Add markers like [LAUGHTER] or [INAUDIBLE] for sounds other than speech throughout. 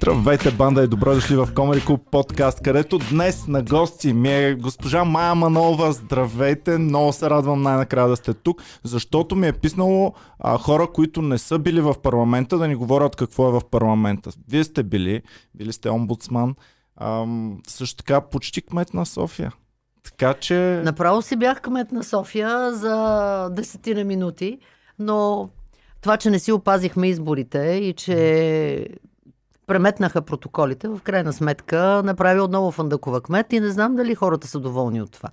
Здравейте, банда и добро дошли в Комери Клуб подкаст, където днес на гости ми е госпожа Майя Манова. Здравейте, много се радвам най-накрая да сте тук, защото ми е писнало а, хора, които не са били в парламента, да ни говорят какво е в парламента. Вие сте били, били сте омбудсман, ам, също така почти кмет на София. Така че... Направо си бях кмет на София за десетина минути, но това, че не си опазихме изборите и че преметнаха протоколите, в крайна сметка направи отново Фандъкова кмет и не знам дали хората са доволни от това.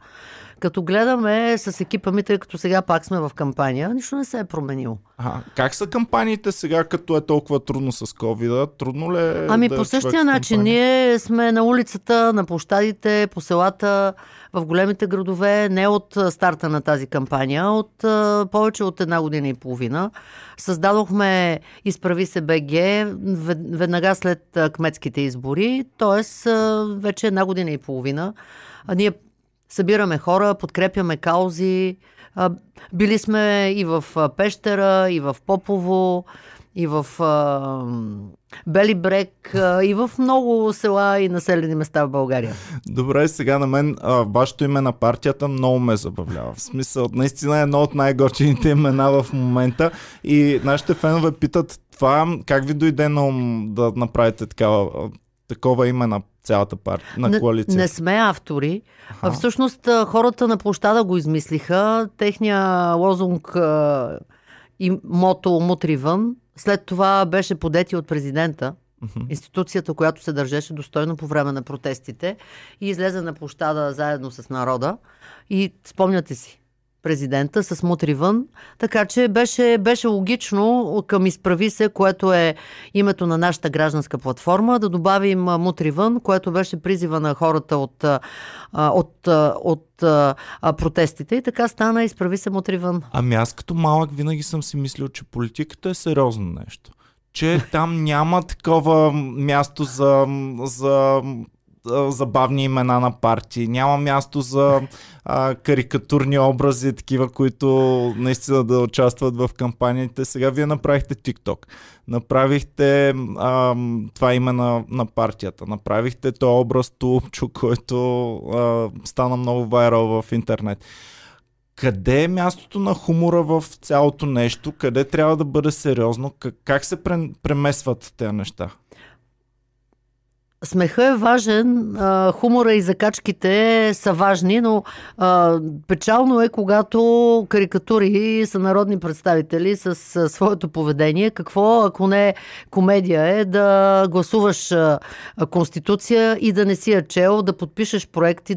Като гледаме с екипа ми, тъй като сега пак сме в кампания, нищо не се е променило. А, как са кампаниите сега, като е толкова трудно с covid Трудно ли е Ами да по е същия начин. Ние сме на улицата, на площадите, по селата, в големите градове, не от старта на тази кампания, от повече от една година и половина. Създадохме Изправи се БГ вед- веднага след кметските избори, т.е. вече една година и половина. Ние събираме хора, подкрепяме каузи. Били сме и в Пещера, и в Попово, и в Бели брег, а, и в много села и населени места в България. Добре, сега на мен вашето име на партията много ме забавлява. В смисъл, наистина е едно от най-готините имена в момента и нашите фенове питат това как ви дойде на ум да направите такава, такова име на цялата партия, на Не- коалиция? Не сме автори. Аха. А всъщност хората на площада го измислиха. Техния лозунг и мото «Мутри вън» след това беше подети от президента. Институцията, която се държеше достойно по време на протестите и излезе на площада заедно с народа. И спомняте си, президента с мутри вън. Така че беше, беше логично към изправи се, което е името на нашата гражданска платформа, да добавим мутри вън, което беше призива на хората от, от, от а, протестите. И така стана изправи се мутри вън. Ами аз като малък винаги съм си мислил, че политиката е сериозно нещо. Че там няма такова място за, за забавни имена на партии, няма място за а, карикатурни образи, такива, които наистина да участват в кампаниите. Сега вие направихте TikTok, направихте а, това име на, на партията, направихте този образ Тулупчо, който а, стана много вайрал в интернет. Къде е мястото на хумора в цялото нещо? Къде трябва да бъде сериозно? Как, се пре, премесват тези неща? Смеха е важен, хумора и закачките са важни, но печално е, когато карикатури са народни представители с своето поведение. Какво, ако не комедия е да гласуваш Конституция и да не си я чел, да подпишеш проекти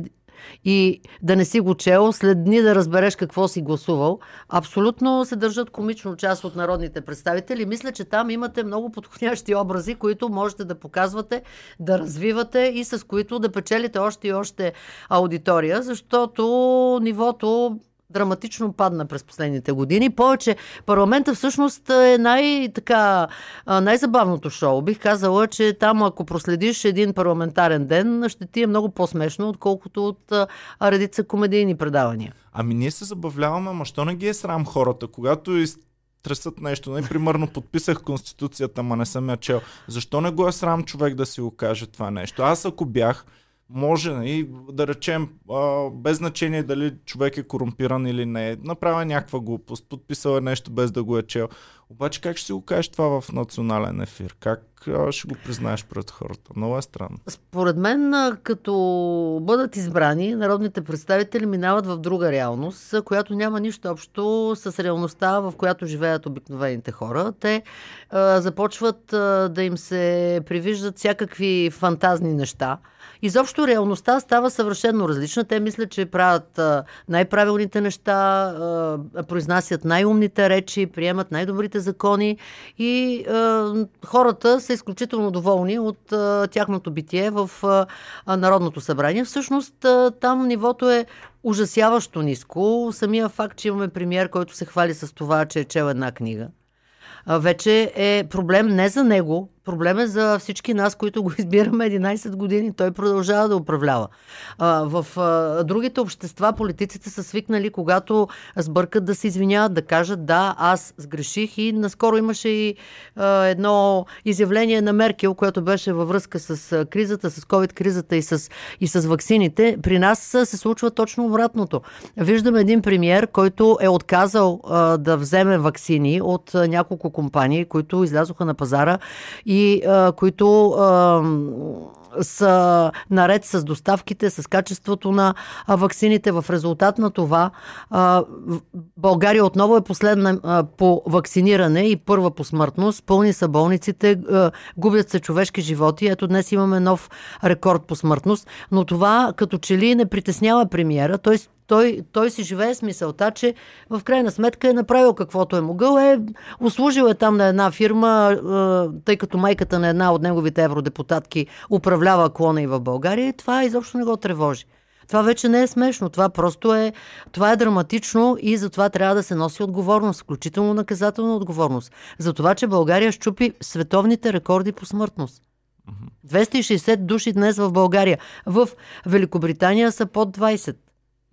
и да не си го чел, след дни да разбереш какво си гласувал. Абсолютно се държат комично част от народните представители. Мисля, че там имате много подходящи образи, които можете да показвате, да развивате и с които да печелите още и още аудитория, защото нивото драматично падна през последните години. Повече парламента всъщност е най- така, най-забавното шоу. Бих казала, че там ако проследиш един парламентарен ден, ще ти е много по-смешно, отколкото от а, редица комедийни предавания. Ами ние се забавляваме, ама що не ги е срам хората, когато изтресат нещо. Не, примерно подписах Конституцията, ма не съм я чел. Защо не го е срам човек да си го каже това нещо? Аз ако бях, може и да речем, а, без значение дали човек е корумпиран или не, направя някаква глупост, подписал е нещо без да го е чел. Обаче как ще си го кажеш това в национален ефир? Как а, ще го признаеш пред хората? Много е странно. Според мен, като бъдат избрани, народните представители минават в друга реалност, която няма нищо общо с реалността, в която живеят обикновените хора. Те а, започват а, да им се привиждат всякакви фантазни неща. Изобщо реалността става съвършенно различна. Те мислят, че правят най-правилните неща, произнасят най-умните речи, приемат най-добрите закони и хората са изключително доволни от тяхното битие в Народното събрание. Всъщност там нивото е ужасяващо ниско. Самия факт, че имаме премиер, който се хвали с това, че е чел една книга, вече е проблем не за него. Проблем е за всички нас, които го [LAUGHS] избираме 11 години. Той продължава да управлява. В другите общества политиците са свикнали, когато сбъркат да се извиняват, да кажат да, аз сгреших и наскоро имаше и едно изявление на Меркел, което беше във връзка с кризата, с COVID-кризата и с, и с ваксините. При нас се случва точно обратното. Виждаме един премьер, който е отказал да вземе ваксини от няколко компании, които излязоха на пазара и а, които а, са наред с доставките, с качеството на ваксините. В резултат на това а, България отново е последна а, по вакциниране и първа по смъртност. Пълни са болниците, а, губят се човешки животи. Ето днес имаме нов рекорд по смъртност. Но това като че ли не притеснява премиера. Той той, той си живее с мисълта, че в крайна сметка е направил каквото е могъл. Е, услужил е там на една фирма, тъй като майката на една от неговите евродепутатки управлява клона и в България и това изобщо не го тревожи. Това вече не е смешно, това просто е, това е драматично и за това трябва да се носи отговорност, включително наказателна отговорност. За това, че България щупи световните рекорди по смъртност. 260 души днес в България. В Великобритания са под 20.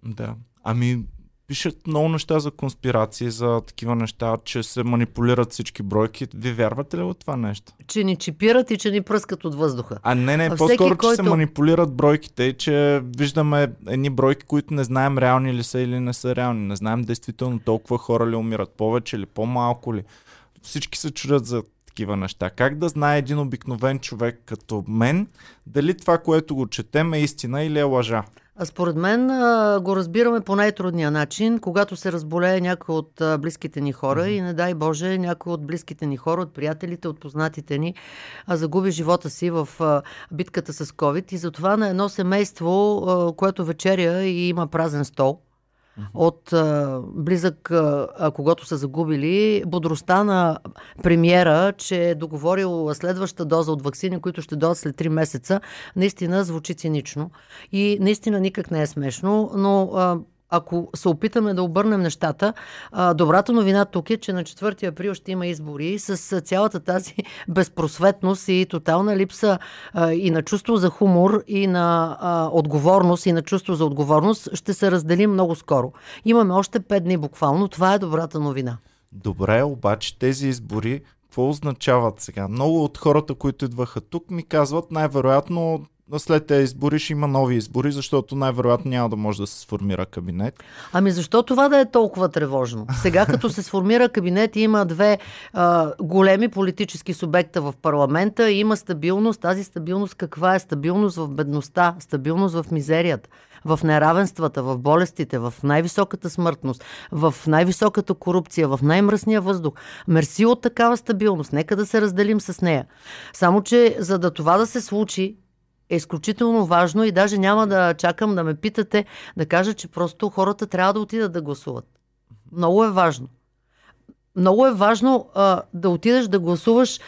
Да. Ами, пишат много неща за конспирации, за такива неща, че се манипулират всички бройки. Вие вярвате ли от това нещо? Че ни чипират и че ни пръскат от въздуха. А не, не, по-скоро, всеки, че който... се манипулират бройките и че виждаме едни бройки, които не знаем реални ли са или не са реални. Не знаем действително толкова хора ли умират, повече или по-малко ли. Всички се чудят за такива неща. Как да знае един обикновен човек като мен, дали това, което го четем е истина или е лъжа? Според мен го разбираме по най-трудния начин, когато се разболее някой от близките ни хора mm-hmm. и не дай Боже някой от близките ни хора, от приятелите, от познатите ни, загуби живота си в битката с COVID. И затова на едно семейство, което вечеря и има празен стол, от а, близък, а, когато са загубили, бодростта на премиера, че е договорил следваща доза от вакцини, които ще дойдат след 3 месеца, наистина звучи цинично. И наистина никак не е смешно, но а, ако се опитаме да обърнем нещата, добрата новина тук е, че на 4 април ще има избори с цялата тази [LAUGHS] безпросветност и тотална липса и на чувство за хумор, и на отговорност, и на чувство за отговорност ще се разделим много скоро. Имаме още 5 дни буквално. Това е добрата новина. Добре, обаче тези избори какво означават сега? Много от хората, които идваха тук, ми казват най-вероятно след тези избори ще има нови избори, защото най-вероятно няма да може да се сформира кабинет. Ами защо това да е толкова тревожно? Сега като се сформира кабинет и има две а, големи политически субекта в парламента, има стабилност. Тази стабилност каква е? Стабилност в бедността, стабилност в мизерията в неравенствата, в болестите, в най-високата смъртност, в най-високата корупция, в най-мръсния въздух. Мерси от такава стабилност. Нека да се разделим с нея. Само, че за да това да се случи, е изключително важно и даже няма да чакам да ме питате да кажа, че просто хората трябва да отидат да гласуват. Много е важно. Много е важно а, да отидеш да гласуваш,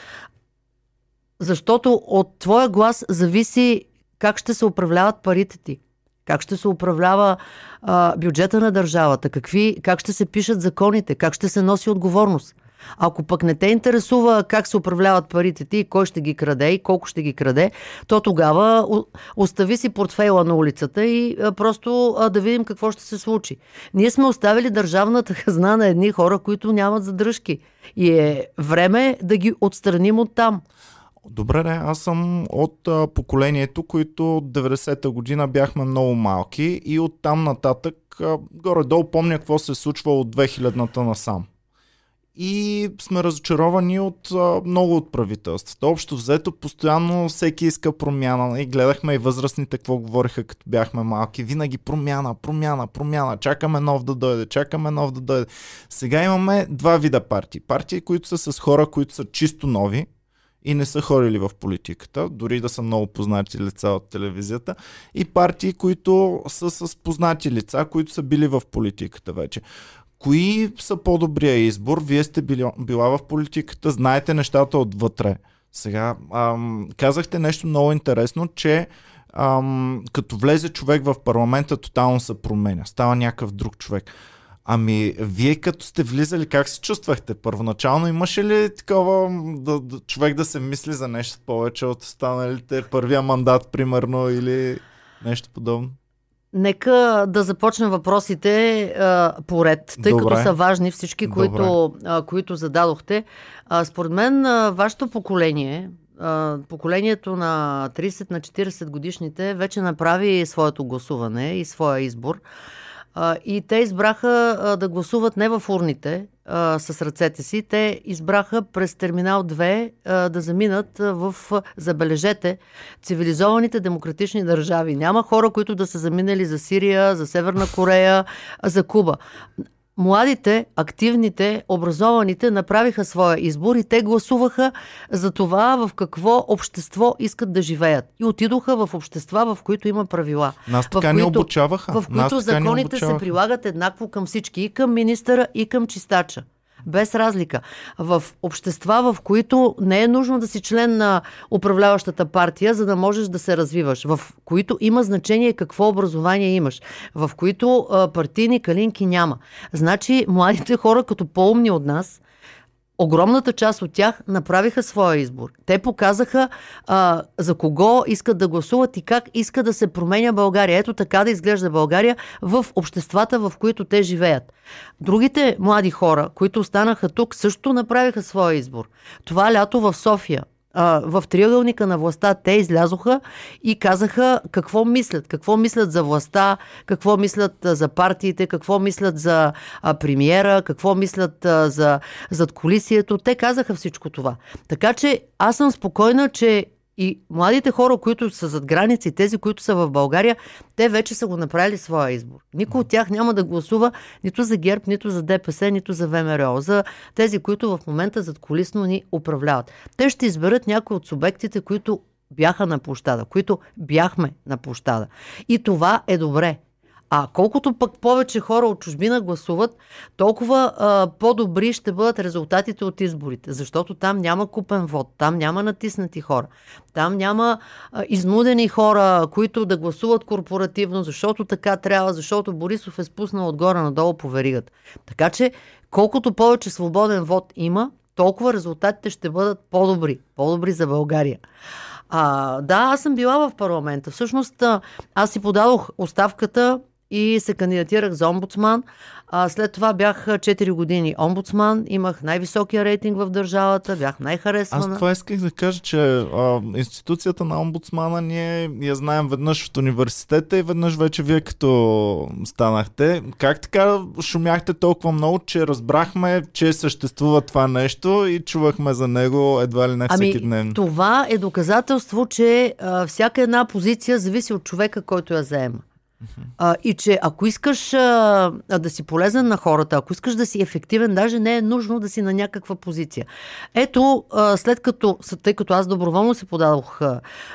защото от твоя глас зависи как ще се управляват парите ти, как ще се управлява а, бюджета на държавата, какви, как ще се пишат законите, как ще се носи отговорност. Ако пък не те интересува как се управляват парите ти, кой ще ги краде и колко ще ги краде, то тогава остави си портфейла на улицата и просто да видим какво ще се случи. Ние сме оставили държавната [LAUGHS] хазна на едни хора, които нямат задръжки. И е време да ги отстраним от там. Добре, не, аз съм от а, поколението, които 90-та година бяхме много малки и от там нататък а, горе-долу помня какво се случва от 2000-та насам и сме разочаровани от а, много от правителствата. Общо взето, постоянно всеки иска промяна. И гледахме и възрастните какво говориха, като бяхме малки. Винаги промяна, промяна, промяна. Чакаме нов да дойде, чакаме нов да дойде. Сега имаме два вида партии. Партии, които са с хора, които са чисто нови, и не са ходили в политиката, дори да са много познати лица от телевизията, и партии, които са с познати лица, които са били в политиката вече. Кои са по-добрия избор? Вие сте била в политиката, знаете нещата отвътре. Сега, ам, казахте нещо много интересно, че ам, като влезе човек в парламента, тотално се променя. Става някакъв друг човек. Ами, вие като сте влизали, как се чувствахте? Първоначално имаше ли такова да, да, човек да се мисли за нещо повече от останалите? Първия мандат, примерно, или нещо подобно? Нека да започнем въпросите а, по ред, тъй Добре. като са важни всички, които, а, които зададохте. А, според мен, а, вашето поколение, а, поколението на 30 на 40 годишните, вече направи своето гласуване и своя избор. И те избраха да гласуват не в урните с ръцете си, те избраха през терминал 2 а, да заминат в, забележете, цивилизованите демократични държави. Няма хора, които да са заминали за Сирия, за Северна Корея, за Куба. Младите, активните, образованите направиха своя избор и те гласуваха за това в какво общество искат да живеят. И отидоха в общества, в които има правила. Нас в така ни които- обучаваха. В Нас които ни законите се прилагат еднакво към всички, и към министъра, и към чистача. Без разлика. В общества, в които не е нужно да си член на управляващата партия, за да можеш да се развиваш. В които има значение какво образование имаш. В които партийни калинки няма. Значи, младите хора, като по-умни от нас, огромната част от тях направиха своя избор. Те показаха а, за кого искат да гласуват и как иска да се променя България. Ето така да изглежда България в обществата, в които те живеят. Другите млади хора, които останаха тук, също направиха своя избор. Това лято в София в триъгълника на властта те излязоха и казаха какво мислят. Какво мислят за властта, какво мислят за партиите, какво мислят за премиера, какво мислят за колисието. Те казаха всичко това. Така че аз съм спокойна, че и младите хора, които са зад граници, тези, които са в България, те вече са го направили своя избор. Никой от тях няма да гласува нито за ГЕРБ, нито за ДПС, нито за ВМРО, за тези, които в момента зад колисно ни управляват. Те ще изберат някои от субектите, които бяха на площада, които бяхме на площада. И това е добре. А колкото пък повече хора от чужбина гласуват, толкова а, по-добри ще бъдат резултатите от изборите. Защото там няма купен вод, там няма натиснати хора, там няма а, изнудени хора, които да гласуват корпоративно, защото така трябва, защото Борисов е спуснал отгоре надолу по веригата. Така че, колкото повече свободен вод има, толкова резултатите ще бъдат по-добри. По-добри за България. А, да, аз съм била в парламента. Всъщност, аз си подадох оставката и се кандидатирах за омбудсман. А, след това бях 4 години омбудсман, имах най-високия рейтинг в държавата, бях Аз най-харесвана. това исках да кажа, че а, институцията на омбудсмана ние я знаем веднъж от университета и веднъж вече вие като станахте. Как така шумяхте толкова много, че разбрахме, че съществува това нещо и чувахме за него едва ли не всеки Ами, ден? това е доказателство, че а, всяка една позиция зависи от човека, който я заема. А, и че ако искаш а, да си полезен на хората, ако искаш да си ефективен, даже не е нужно да си на някаква позиция. Ето, а, след като, тъй като аз доброволно се подадох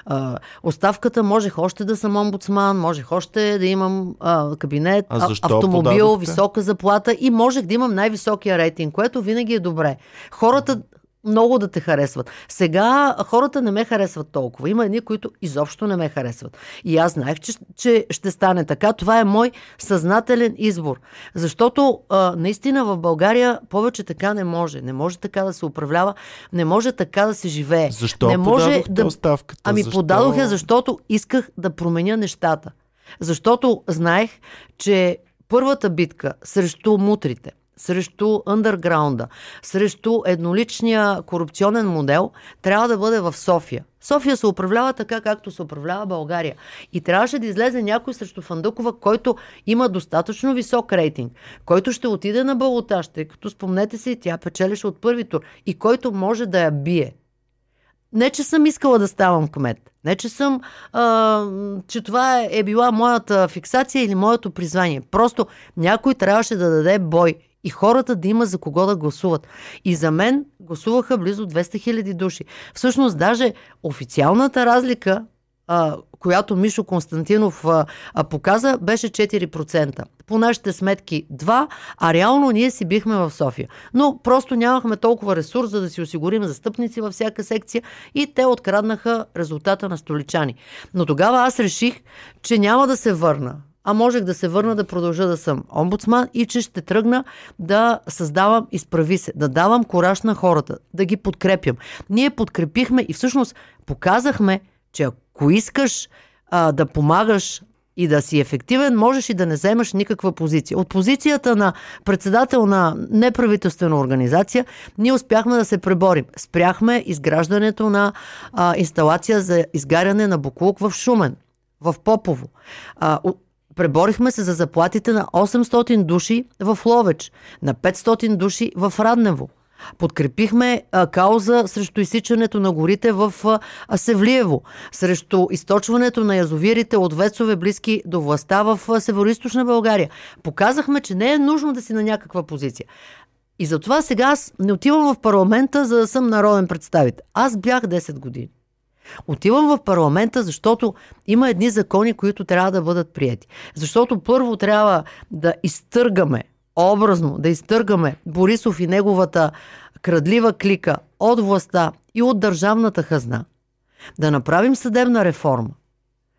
а, оставката, можех още да съм омбудсман, можех още да имам а, кабинет, А автомобил, подадохте? висока заплата и можех да имам най-високия рейтинг, което винаги е добре. Хората много да те харесват. Сега хората не ме харесват толкова. Има едни, които изобщо не ме харесват. И аз знаех, че, че ще стане така. Това е мой съзнателен избор. Защото а, наистина в България повече така не може. Не може така да се управлява, не може така да се живее. Защо не може да оставката? Ами Защо? подадох я, защото исках да променя нещата. Защото знаех, че първата битка срещу мутрите, срещу андерграунда, срещу едноличния корупционен модел, трябва да бъде в София. София се управлява така, както се управлява България. И трябваше да излезе някой срещу Фандъкова, който има достатъчно висок рейтинг, който ще отиде на балотаж, тъй като спомнете си, тя печелеше от първи тур, и който може да я бие. Не, че съм искала да ставам кмет. Не, че съм, а, че това е, е била моята фиксация или моето призвание. Просто някой трябваше да даде бой и хората да има за кого да гласуват. И за мен гласуваха близо 200 хиляди души. Всъщност, даже официалната разлика, а, която Мишо Константинов а, а, показа, беше 4%. По нашите сметки 2%, а реално ние си бихме в София. Но просто нямахме толкова ресурс, за да си осигурим застъпници във всяка секция и те откраднаха резултата на столичани. Но тогава аз реших, че няма да се върна а можех да се върна да продължа да съм омбудсман и че ще тръгна да създавам изправи се, да давам кораж на хората, да ги подкрепям. Ние подкрепихме и всъщност показахме, че ако искаш а, да помагаш и да си ефективен, можеш и да не вземаш никаква позиция. От позицията на председател на неправителствена организация ние успяхме да се преборим. Спряхме изграждането на а, инсталация за изгаряне на буклук в Шумен, в Попово. А, Преборихме се за заплатите на 800 души в Ловеч, на 500 души в Раднево. Подкрепихме а, кауза срещу изсичането на горите в а, Севлиево, срещу източването на язовирите от вецове близки до властта в Североизточна България. Показахме, че не е нужно да си на някаква позиция. И затова сега аз не отивам в парламента, за да съм народен представител. Аз бях 10 години. Отивам в парламента, защото има едни закони, които трябва да бъдат прияти. Защото първо трябва да изтъргаме, образно да изтъргаме Борисов и неговата крадлива клика от властта и от държавната хазна. Да направим съдебна реформа,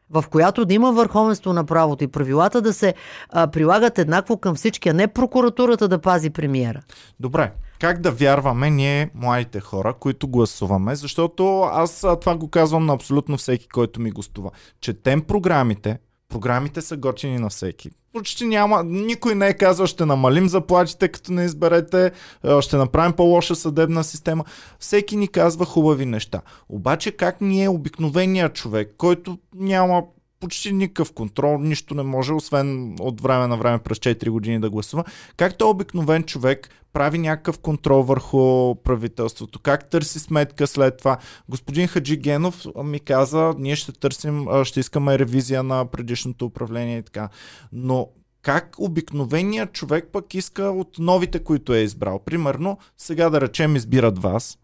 в която да има върховенство на правото и правилата да се а, прилагат еднакво към всички, а не прокуратурата да пази премиера. Добре, как да вярваме ние, младите хора, които гласуваме, защото аз това го казвам на абсолютно всеки, който ми гостува. Четем програмите, програмите са готини на всеки. Почти няма, никой не е казал ще намалим заплатите, като не изберете, ще направим по-лоша съдебна система. Всеки ни казва хубави неща. Обаче как ние, обикновения човек, който няма почти никакъв контрол, нищо не може, освен от време на време през 4 години да гласува. Как то обикновен човек прави някакъв контрол върху правителството? Как търси сметка след това? Господин Хаджи Генов ми каза, ние ще търсим, ще искаме ревизия на предишното управление и така. Но как обикновеният човек пък иска от новите, които е избрал? Примерно, сега да речем избират вас,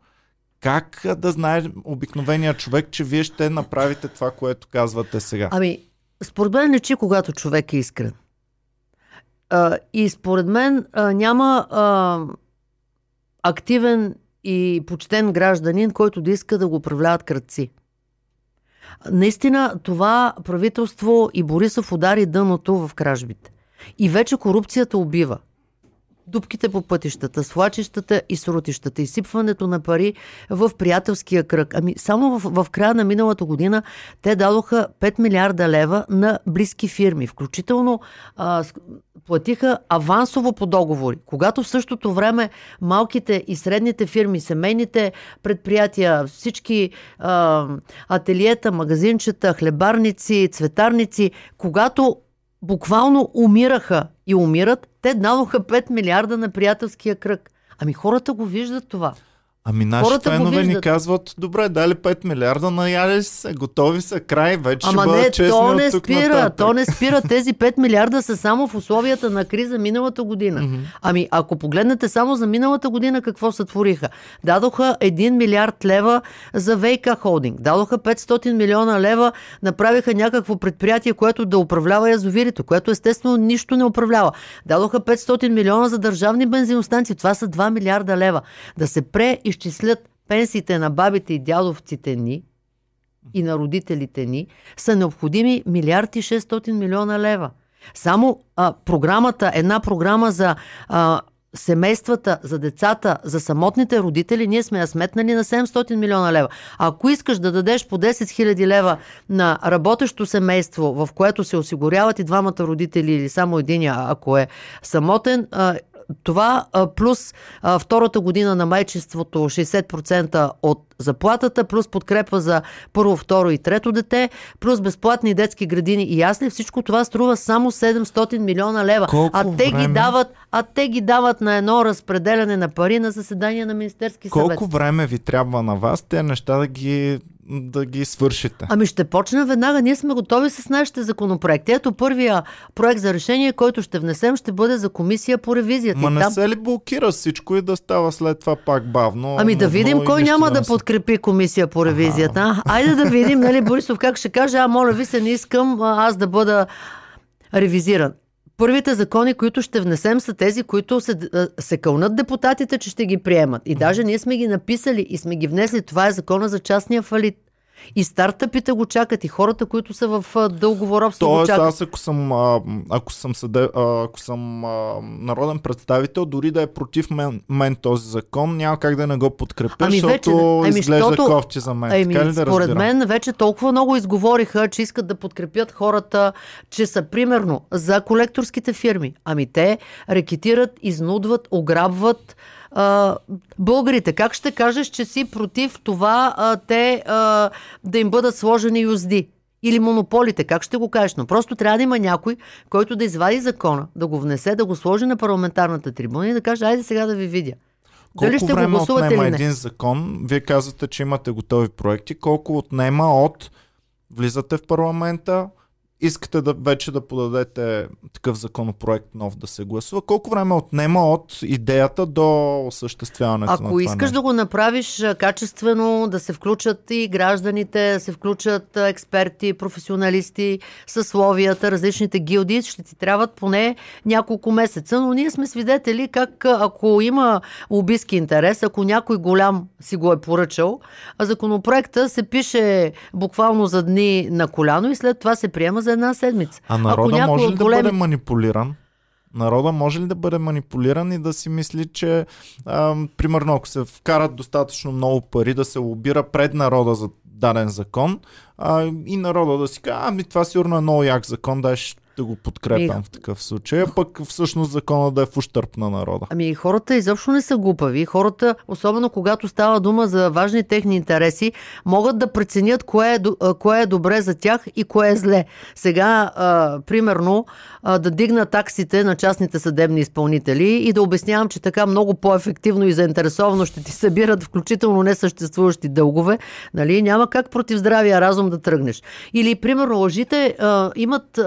как да знае обикновения човек, че вие ще направите това, което казвате сега? Ами, според мен лечи, когато човек е искрен. А, и според мен а, няма а, активен и почтен гражданин, който да иска да го управляват кръци. Наистина това правителство и Борисов удари дъното в кражбите. И вече корупцията убива дупките по пътищата, свлачищата и срутищата, изсипването на пари в приятелския кръг. Ами само в, в края на миналата година те дадоха 5 милиарда лева на близки фирми, включително а, платиха авансово по договори. Когато в същото време малките и средните фирми, семейните предприятия, всички а, ателиета, магазинчета, хлебарници, цветарници, когато буквално умираха и умират, те дадоха 5 милиарда на приятелския кръг. Ами хората го виждат това. Ами нашите фенове ни казват, добре, дали 5 милиарда, наяли се, готови са, край, вече Ама ще не, честни то не спира, нататък. то не спира. Тези 5 милиарда са само в условията на криза миналата година. Mm-hmm. Ами ако погледнете само за миналата година какво сътвориха. Дадоха 1 милиард лева за ВК холдинг. Дадоха 500 милиона лева, направиха някакво предприятие, което да управлява язовирите, което естествено нищо не управлява. Дадоха 500 милиона за държавни бензиностанции. Това са 2 милиарда лева. Да се преизчислят пенсиите на бабите и дядовците ни и на родителите ни са необходими милиард и 600 милиона лева. Само а, програмата, една програма за а, семействата, за децата, за самотните родители, ние сме я сметнали на 700 милиона лева. Ако искаш да дадеш по 10 000 лева на работещо семейство, в което се осигуряват и двамата родители или само единия, ако е самотен, това плюс втората година на майчеството 60% от заплатата, плюс подкрепа за първо, второ и трето дете, плюс безплатни детски градини и ясли, всичко това струва само 700 милиона лева. Колко а те време? ги дават, а те ги дават на едно разпределяне на пари на заседание на Министерски съвет. Колко време ви трябва на вас тези неща да ги, да ги свършите? Ами ще почнем веднага. Ние сме готови с нашите законопроекти. Ето първия проект за решение, който ще внесем, ще бъде за комисия по ревизията. Ма не там- се ли блокира всичко и да става след това пак бавно? Ами да видим кой няма да подкрепи комисия по ревизията. А, Айде да видим, нали, Борисов как ще каже, а моля ви се, не искам аз да бъда ревизиран. Първите закони, които ще внесем са тези, които се, се кълнат депутатите, че ще ги приемат. И даже ние сме ги написали и сме ги внесли. Това е закона за частния фалит. И стартъпите го чакат, и хората, които са в го Тоест, чакат. аз ако съм, ако съм, съде, ако съм народен представител, дори да е против мен, мен този закон, няма как да не го подкрепя, Ами защото вече, ами изглежда щото- кофти за мен. Еми, така ли да според разбирам? мен вече толкова много изговориха, че искат да подкрепят хората, че са примерно за колекторските фирми. Ами те рекетират, изнудват, ограбват а, българите. Как ще кажеш, че си против това а, те а, да им бъдат сложени юзди? Или монополите, как ще го кажеш? Но просто трябва да има някой, който да извади закона, да го внесе, да го сложи на парламентарната трибуна и да каже, айде сега да ви видя. Колко Дали ще го време гласувате отнема един закон? Вие казвате, че имате готови проекти. Колко отнема от влизате в парламента, искате да вече да подадете такъв законопроект нов да се гласува. Колко време отнема от идеята до осъществяването на Ако това искаш нещо? да го направиш качествено, да се включат и гражданите, да се включат експерти, професионалисти, съсловията, различните гилдии, ще ти трябват поне няколко месеца, но ние сме свидетели как ако има лобистки интерес, ако някой голям си го е поръчал, законопроекта се пише буквално за дни на коляно и след това се приема за една седмица. А народа някой може ли да големи- бъде манипулиран? Народа може ли да бъде манипулиран и да си мисли, че а, примерно ако се вкарат достатъчно много пари да се лобира пред народа за даден закон а, и народа да си каже, ами това сигурно е много як закон, дай ще го подкрепям Ми- в такъв случай, пък всъщност закона да е в ущърп на народа. Ами хората изобщо не са глупави. Хората, особено когато става дума за важни техни интереси, могат да преценят кое е, кое е добре за тях и кое е зле. Сега, а, примерно, а, да дигна таксите на частните съдебни изпълнители и да обяснявам, че така много по-ефективно и заинтересовано ще ти събират включително несъществуващи дългове, нали? няма как против здравия разум да тръгнеш. Или, примерно, лъжите а, имат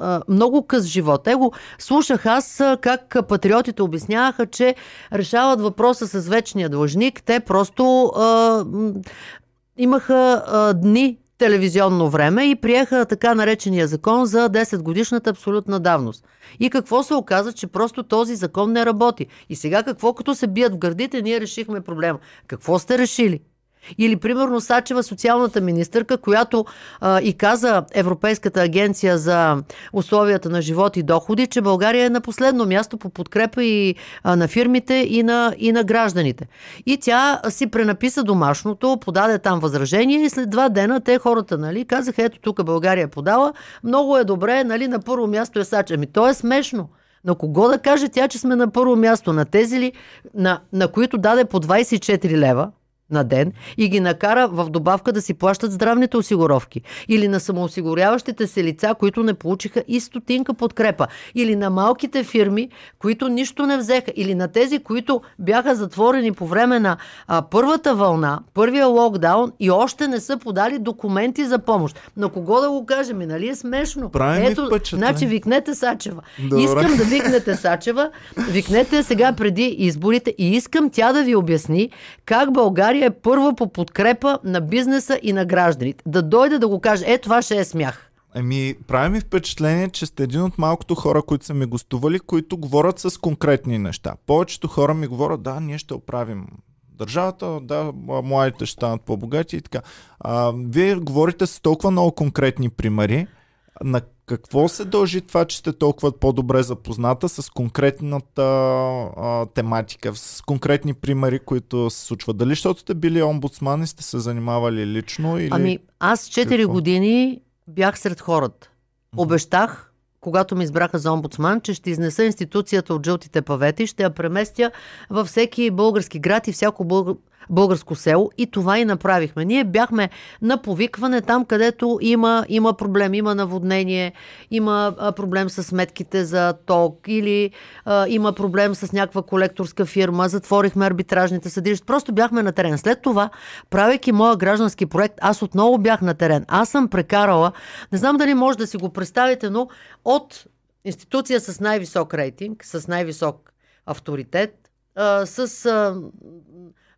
а, много къс живот. Его, слушах аз как патриотите обясняваха, че решават въпроса с вечния длъжник. Те просто а, имаха а, дни телевизионно време и приеха така наречения закон за 10 годишната абсолютна давност. И какво се оказа, че просто този закон не работи. И сега какво като се бият в гърдите, ние решихме проблема. Какво сте решили? Или, примерно, Сачева, социалната министърка, която а, и каза Европейската агенция за условията на живот и доходи, че България е на последно място по подкрепа и а, на фирмите, и на, и на гражданите. И тя си пренаписа домашното, подаде там възражение и след два дена те хората, нали, казаха, ето тук България е подала, много е добре, нали, на първо място е Сача. Ами то е смешно. На кого да каже тя, че сме на първо място? На тези ли, на, на които даде по 24 лева, на ден и ги накара в добавка да си плащат здравните осигуровки. Или на самоосигуряващите се лица, които не получиха и стотинка подкрепа. Или на малките фирми, които нищо не взеха. Или на тези, които бяха затворени по време на а, първата вълна, първия локдаун и още не са подали документи за помощ. На кого да го кажем? И нали е смешно? Прави ми Ето, впечатление. значи викнете Сачева. Добре. Искам да викнете Сачева, викнете сега преди изборите и искам тя да ви обясни как България е първа по подкрепа на бизнеса и на гражданите. Да дойде да го каже, е това ще е смях. Еми, прави ми впечатление, че сте един от малкото хора, които са ми гостували, които говорят с конкретни неща. Повечето хора ми говорят, да, ние ще оправим държавата, да, младите ще станат по-богати и така. А, вие говорите с толкова много конкретни примери. На какво се дължи това, че сте толкова по-добре запозната с конкретната а, тематика, с конкретни примери, които се случват? Дали защото сте били омбудсман и сте се занимавали лично? Или... Ами, аз 4 какво? години бях сред хората. Обещах, когато ми избраха за омбудсман, че ще изнеса институцията от жълтите павети, ще я преместя във всеки български град и всяко бълг... българско село. И това и направихме. Ние бяхме на повикване там, където има, има проблем, има наводнение, има проблем с сметките за ток или а, има проблем с някаква колекторска фирма, затворихме арбитражните съдилища. Просто бяхме на терен. След това, правейки моя граждански проект, аз отново бях на терен. Аз съм прекарала, не знам дали може да си го представите, но от институция с най-висок рейтинг, с най-висок авторитет, а, с а,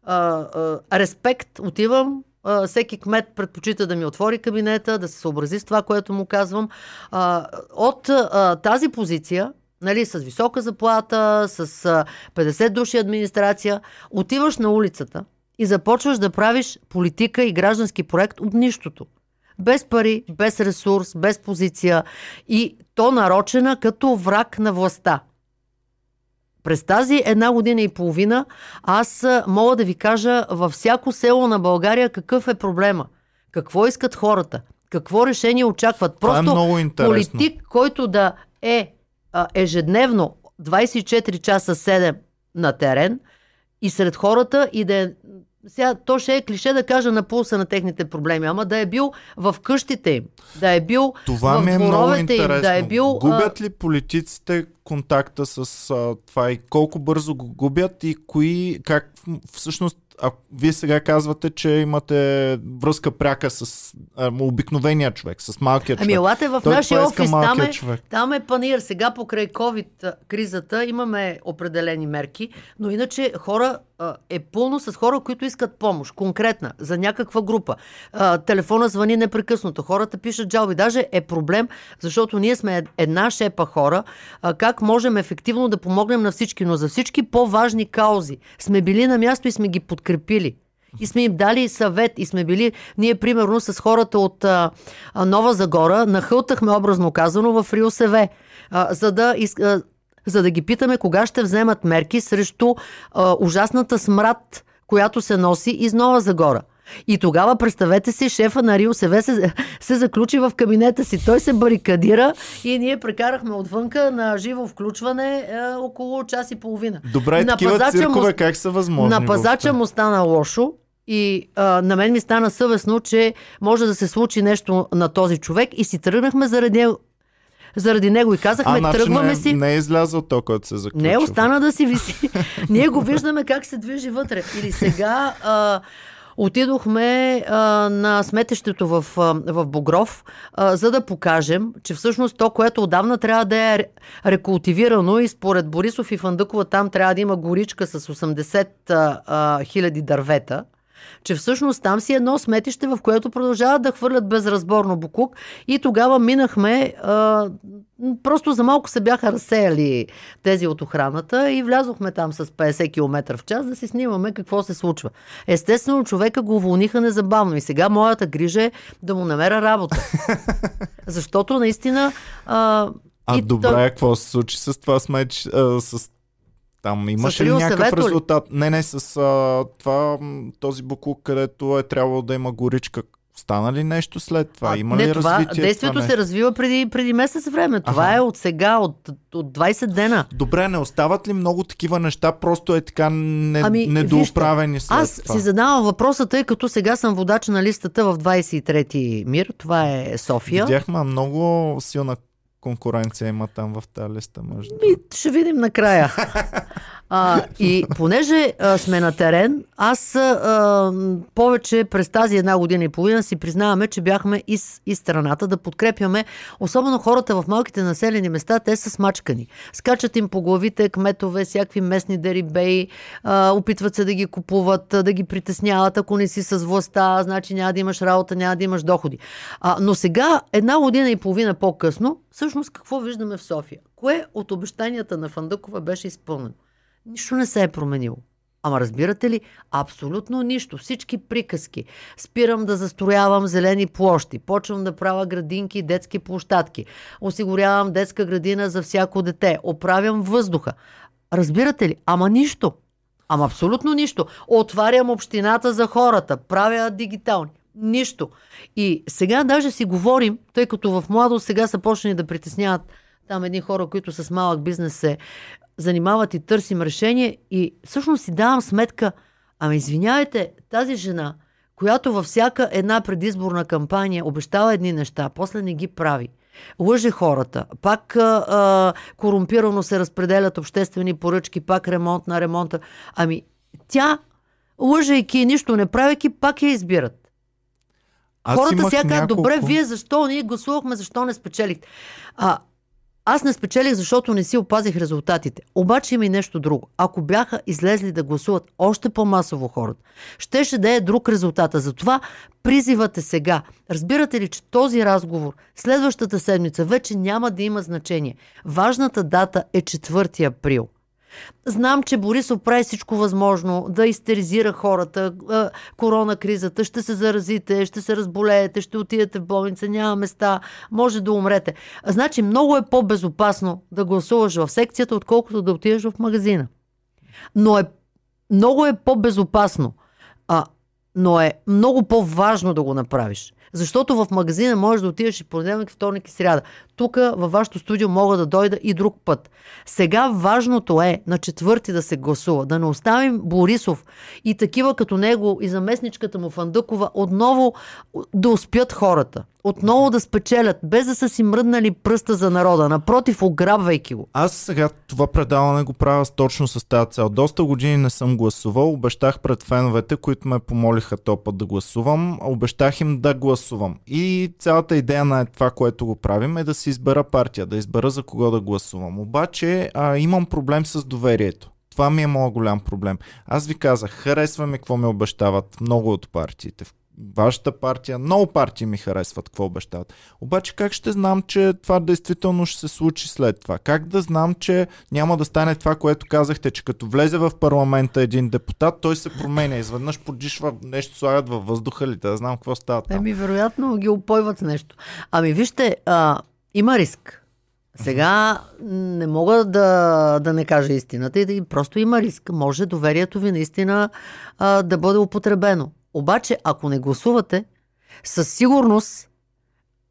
а, а, респект отивам. А, всеки кмет предпочита да ми отвори кабинета, да се съобрази с това, което му казвам. А, от а, тази позиция, нали, с висока заплата, с а, 50 души администрация, отиваш на улицата и започваш да правиш политика и граждански проект от нищото. Без пари, без ресурс, без позиция и то нарочена като враг на властта. През тази една година и половина аз мога да ви кажа във всяко село на България какъв е проблема. Какво искат хората. Какво решение очакват. Това е Просто много интересно. политик, който да е а, ежедневно 24 часа 7 на терен и сред хората и да е сега, то ще е клише да кажа на пулса на техните проблеми, ама да е бил в къщите им, да е бил Това в ми е много дворовете им, интересно. да е бил... Губят ли политиците контакта с а, това и колко бързо го губят и кои, как всъщност, а, вие сега казвате, че имате връзка пряка с а, обикновения човек, с малкия човек. Ами елате в Той нашия офис, там е, човек. там е панир. Сега покрай COVID кризата имаме определени мерки, но иначе хора а, е пълно с хора, които искат помощ, конкретна, за някаква група. А, телефона звъни непрекъснато, хората пишат жалби. Даже е проблем, защото ние сме една шепа хора, а, как можем ефективно да помогнем на всички, но за всички по-важни каузи сме били на място и сме ги подкрепили. И сме им дали съвет и сме били, ние примерно с хората от а, Нова Загора, нахълтахме образно казано в РИОСВ, а, за да за да ги питаме кога ще вземат мерки срещу а, ужасната смрад, която се носи из Нова Загора. И тогава, представете си, шефа на Рио СВ се, се заключи в кабинета си. Той се барикадира и ние прекарахме отвънка на живо включване е, около час и половина. Добре, на такива пазача циркове му- как са възможни? На пазача му стана лошо и а, на мен ми стана съвестно, че може да се случи нещо на този човек и си тръгнахме заради, заради него и казахме, а, значи тръгваме не, си. не е излязъл то, който се заключва. Не, остана да си виси. [LAUGHS] Ние го виждаме как се движи вътре. Или сега а, отидохме а, на сметещето в, в Богров, а, за да покажем, че всъщност то, което отдавна трябва да е ре- рекултивирано и според Борисов и Фандъкова там трябва да има горичка с 80 а, а, хиляди дървета, че всъщност там си едно сметище, в което продължават да хвърлят безразборно буклук и тогава минахме, а, просто за малко се бяха разсеяли тези от охраната и влязохме там с 50 км в час да си снимаме какво се случва. Естествено, човека го уволниха незабавно и сега моята грижа е да му намеря работа. [LAUGHS] Защото наистина... А, А и добре, какво се случи с това смеч? А, с... Там имаше ли някакъв Съвето ли? резултат? Не, не, с а, това, този буклук, където е трябвало да има горичка. Стана ли нещо след това? А, Има не, ли това, развитие? Действието това се развива преди, преди месец време. Това Аха. е от сега, от, от 20 дена. Добре, не остават ли много такива неща, просто е така не, Ами, недоуправени след Аз това? си задавам въпроса, тъй като сега съм водач на листата в 23-ти мир. Това е София. Видяхме много силна конкуренция има там в тази листа, между И ще видим накрая. [LAUGHS] А, и понеже а, сме на терен, аз а, повече през тази една година и половина си признаваме, че бяхме из, из страната да подкрепяме, особено хората в малките населени места, те са смачкани. Скачат им по главите кметове, всякакви местни дерибеи, а, опитват се да ги купуват, да ги притесняват, ако не си с властта, значи няма да имаш работа, няма да имаш доходи. А, но сега, една година и половина по-късно, всъщност какво виждаме в София? Кое от обещанията на Фандъкова беше изпълнено? Нищо не се е променило. Ама разбирате ли? Абсолютно нищо. Всички приказки. Спирам да застроявам зелени площи. Почвам да правя градинки и детски площадки. Осигурявам детска градина за всяко дете. Оправям въздуха. Разбирате ли? Ама нищо. Ама абсолютно нищо. Отварям общината за хората. Правя дигитални. Нищо. И сега даже си говорим, тъй като в младост сега са почнали да притесняват там едни хора, които с малък бизнес се занимават и търсим решение и всъщност си давам сметка, ами извинявайте, тази жена, която във всяка една предизборна кампания обещава едни неща, после не ги прави. Лъже хората, пак а, а, корумпирано се разпределят обществени поръчки, пак ремонт на ремонта. Ами тя, лъжейки и нищо не правейки, пак я избират. Аз Хората сега казват, няколко... добре, вие защо? Ние гласувахме, защо не спечелихте? А, аз не спечелих, защото не си опазих резултатите. Обаче има и нещо друго. Ако бяха излезли да гласуват още по-масово хората, щеше да е друг резултата. Затова призивът е сега. Разбирате ли, че този разговор следващата седмица вече няма да има значение. Важната дата е 4 април. Знам, че Борисов прави всичко възможно да истеризира хората. Корона кризата, ще се заразите, ще се разболеете, ще отидете в болница, няма места, може да умрете. Значи много е по-безопасно да гласуваш в секцията, отколкото да отидеш в магазина. Но е много е по-безопасно. А, но е много по-важно да го направиш. Защото в магазина можеш да отидеш и понеделник, вторник и сряда. Тук във вашето студио мога да дойда и друг път. Сега важното е на четвърти да се гласува. Да не оставим Борисов и такива като него и заместничката му Фандъкова отново да успят хората отново да спечелят, без да са си мръднали пръста за народа. Напротив, ограбвайки го. Аз сега това предаване го правя точно с тази цел. Доста години не съм гласувал. Обещах пред феновете, които ме помолиха то път да гласувам. Обещах им да гласувам. И цялата идея на това, което го правим е да си избера партия, да избера за кого да гласувам. Обаче а, имам проблем с доверието. Това ми е моят голям проблем. Аз ви казах, харесва ми какво ми обещават много от партиите, вашата партия, много партии ми харесват какво обещават. Обаче как ще знам, че това действително ще се случи след това? Как да знам, че няма да стане това, което казахте, че като влезе в парламента един депутат, той се променя. Изведнъж подишва нещо, слагат във въздуха ли, да знам какво става там. Еми, вероятно ги опойват с нещо. Ами вижте, а, има риск. Сега не мога да, да не кажа истината и просто има риск. Може доверието ви наистина а, да бъде употребено. Обаче, ако не гласувате, със сигурност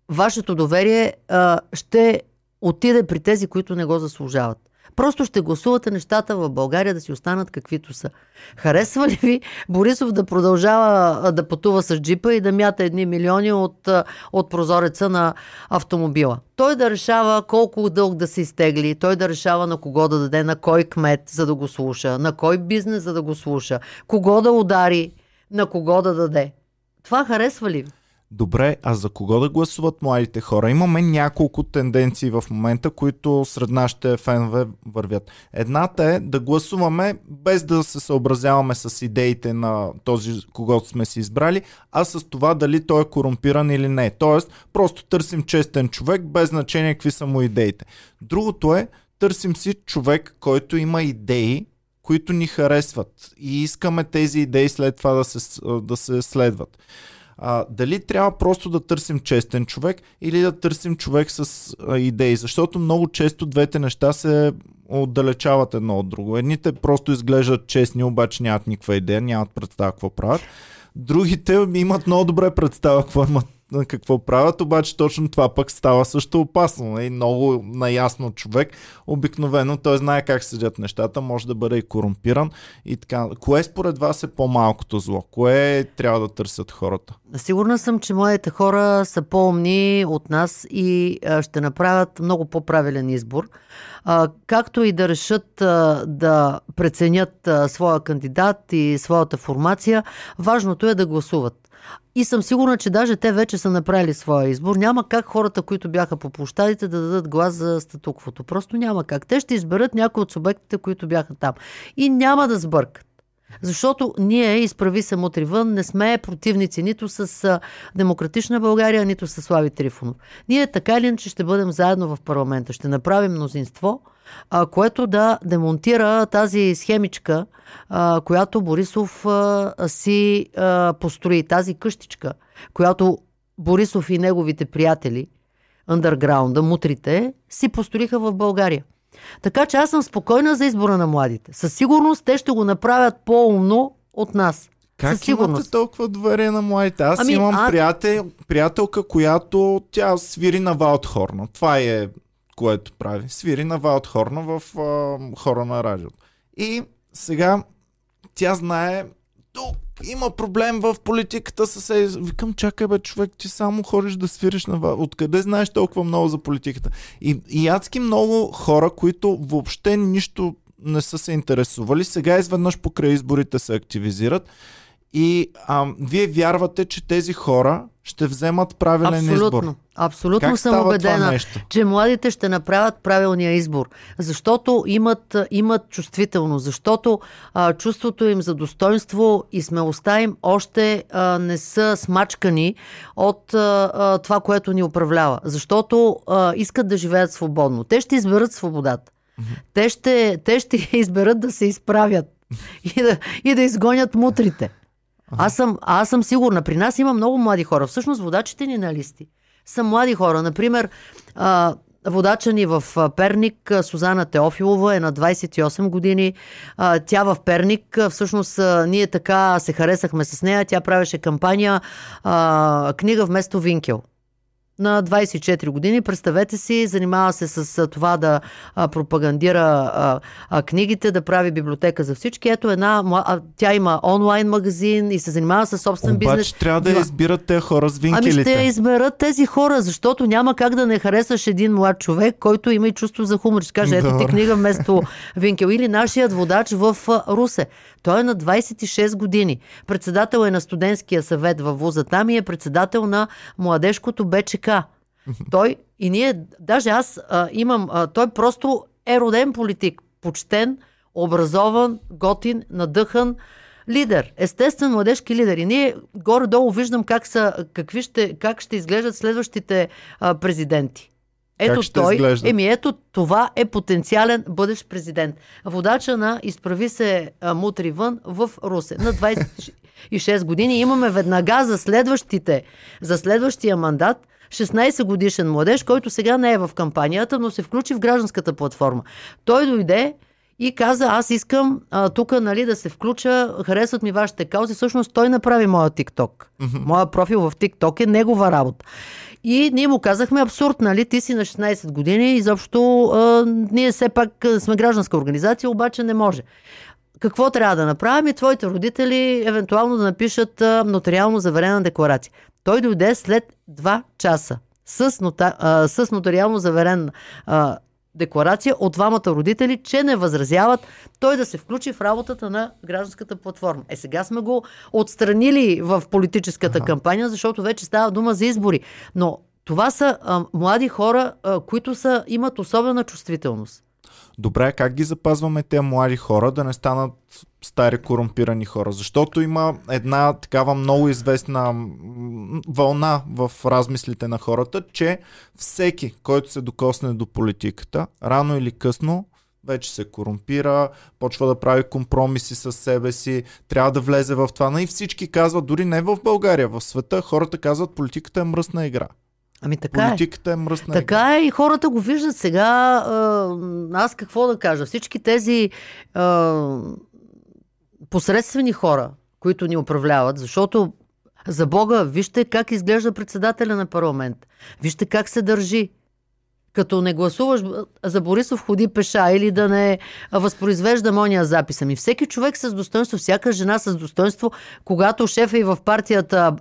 вашето доверие а, ще отиде при тези, които не го заслужават. Просто ще гласувате нещата в България да си останат каквито са. Харесва ли ви Борисов да продължава да пътува с джипа и да мята едни милиони от, от прозореца на автомобила? Той да решава колко дълг да се изтегли, той да решава на кого да даде, на кой кмет, за да го слуша, на кой бизнес, за да го слуша, кого да удари, на кого да даде. Това харесва ли? Добре, а за кого да гласуват младите хора? Имаме няколко тенденции в момента, които сред нашите фенове вървят. Едната е да гласуваме без да се съобразяваме с идеите на този, когото сме си избрали, а с това дали той е корумпиран или не. Тоест, просто търсим честен човек, без значение какви са му идеите. Другото е, търсим си човек, който има идеи, които ни харесват и искаме тези идеи след това да се, да се следват. А, дали трябва просто да търсим честен човек или да търсим човек с а, идеи, защото много често двете неща се отдалечават едно от друго. Едните просто изглеждат честни, обаче нямат никаква идея, нямат представа какво правят. Другите имат много добре представа какво имат какво правят, обаче точно това пък става също опасно. И нали? много наясно човек, обикновено той знае как седят нещата, може да бъде и корумпиран и така. Кое според вас е по-малкото зло? Кое трябва да търсят хората? Сигурна съм, че моите хора са по-умни от нас и ще направят много по-правилен избор. Както и да решат да преценят своя кандидат и своята формация, важното е да гласуват. И съм сигурна, че даже те вече са направили своя избор. Няма как хората, които бяха по площадите, да дадат глас за статуквото. Просто няма как. Те ще изберат някои от субектите, които бяха там. И няма да сбъркат. Защото ние, изправи се мутри вън, не сме противници нито с Демократична България, нито с Слави Трифонов. Ние така или иначе ще бъдем заедно в парламента. Ще направим мнозинство, което да демонтира тази схемичка, която Борисов си построи. Тази къщичка, която Борисов и неговите приятели, андерграунда, мутрите, си построиха в България. Така че аз съм спокойна за избора на младите. Със сигурност те ще го направят по-умно от нас. Как Със сигурност. имате толкова доверие на младите? Аз ами, имам а... приятел, приятелка, която тя свири на Валдхорна. Това е което прави. Свири на Валдхорна в а, хора на радиото. И сега тя знае тук има проблем в политиката с е. Викам, чакай бе, човек, ти само ходиш да свириш на Откъде знаеш толкова много за политиката? И, и адски много хора, които въобще нищо не са се интересували, сега изведнъж покрай изборите се активизират. И а, вие вярвате, че тези хора ще вземат правилен Абсолютно. избор. Абсолютно как съм убедена, че младите ще направят правилния избор, защото имат, имат чувствителност, защото а, чувството им за достоинство и смелостта им още а, не са смачкани от а, а, това, което ни управлява, защото а, искат да живеят свободно. Те ще изберат свободата. Те ще, те ще [LAUGHS] изберат да се изправят и да, и да изгонят мутрите. Аз съм, аз съм сигурна. При нас има много млади хора. Всъщност водачите ни на листи са млади хора. Например, водача ни в Перник, Сузана Теофилова е на 28 години. Тя в Перник, всъщност ние така се харесахме с нея. Тя правеше кампания книга вместо Винкел на 24 години. Представете си, занимава се с това да пропагандира книгите, да прави библиотека за всички. Ето една, тя има онлайн магазин и се занимава с собствен Обаче, бизнес. трябва да избират тези хора с винкелите. Ами ще изберат тези хора, защото няма как да не харесаш един млад човек, който има и чувство за хумор. Ще каже, ето ти книга вместо Винкел. Или нашият водач в Русе. Той е на 26 години. Председател е на студентския съвет във вуза там и е председател на младежкото БЧК. Той и ние, даже аз а, имам, а, той просто е роден политик. Почтен, образован, готин, надъхан лидер. Естествен младежки лидер. И ние горе-долу виждам как, са, какви ще, как ще изглеждат следващите а, президенти. Ето ще той, изглежда? еми ето това е потенциален бъдещ президент. Водача на изправи се а, мутри вън в Русе на 26 години. Имаме веднага за следващите, за следващия мандат 16 годишен младеж, който сега не е в кампанията, но се включи в гражданската платформа. Той дойде и каза, аз искам а, тук нали, да се включа, харесват ми вашите каузи. Всъщност той направи моя тикток. Моя профил в тикток е негова работа. И ние му казахме абсурд, нали? Ти си на 16 години, изобщо а, ние все пак сме гражданска организация, обаче не може. Какво трябва да направим и твоите родители евентуално да напишат а, нотариално заверена декларация. Той дойде след 2 часа с, нота, а, с нотариално заверен а, декларация от двамата родители, че не възразяват той да се включи в работата на гражданската платформа. Е, сега сме го отстранили в политическата ага. кампания, защото вече става дума за избори. Но това са а, млади хора, а, които са, имат особена чувствителност. Добре, как ги запазваме тези млади хора да не станат стари корумпирани хора? Защото има една такава много известна вълна в размислите на хората, че всеки, който се докосне до политиката, рано или късно вече се корумпира, почва да прави компромиси с себе си, трябва да влезе в това. И всички казват, дори не в България, в света, хората казват, политиката е мръсна игра. Ами така Политиката е, е мръсна. Така е и хората го виждат сега. Аз какво да кажа? Всички тези а, посредствени хора, които ни управляват, защото за Бога, вижте как изглежда председателя на парламент. Вижте как се държи. Като не гласуваш за Борисов, ходи пеша или да не възпроизвежда мония запис. Ами всеки човек с достоинство, всяка жена с достоинство, когато шефа и в партията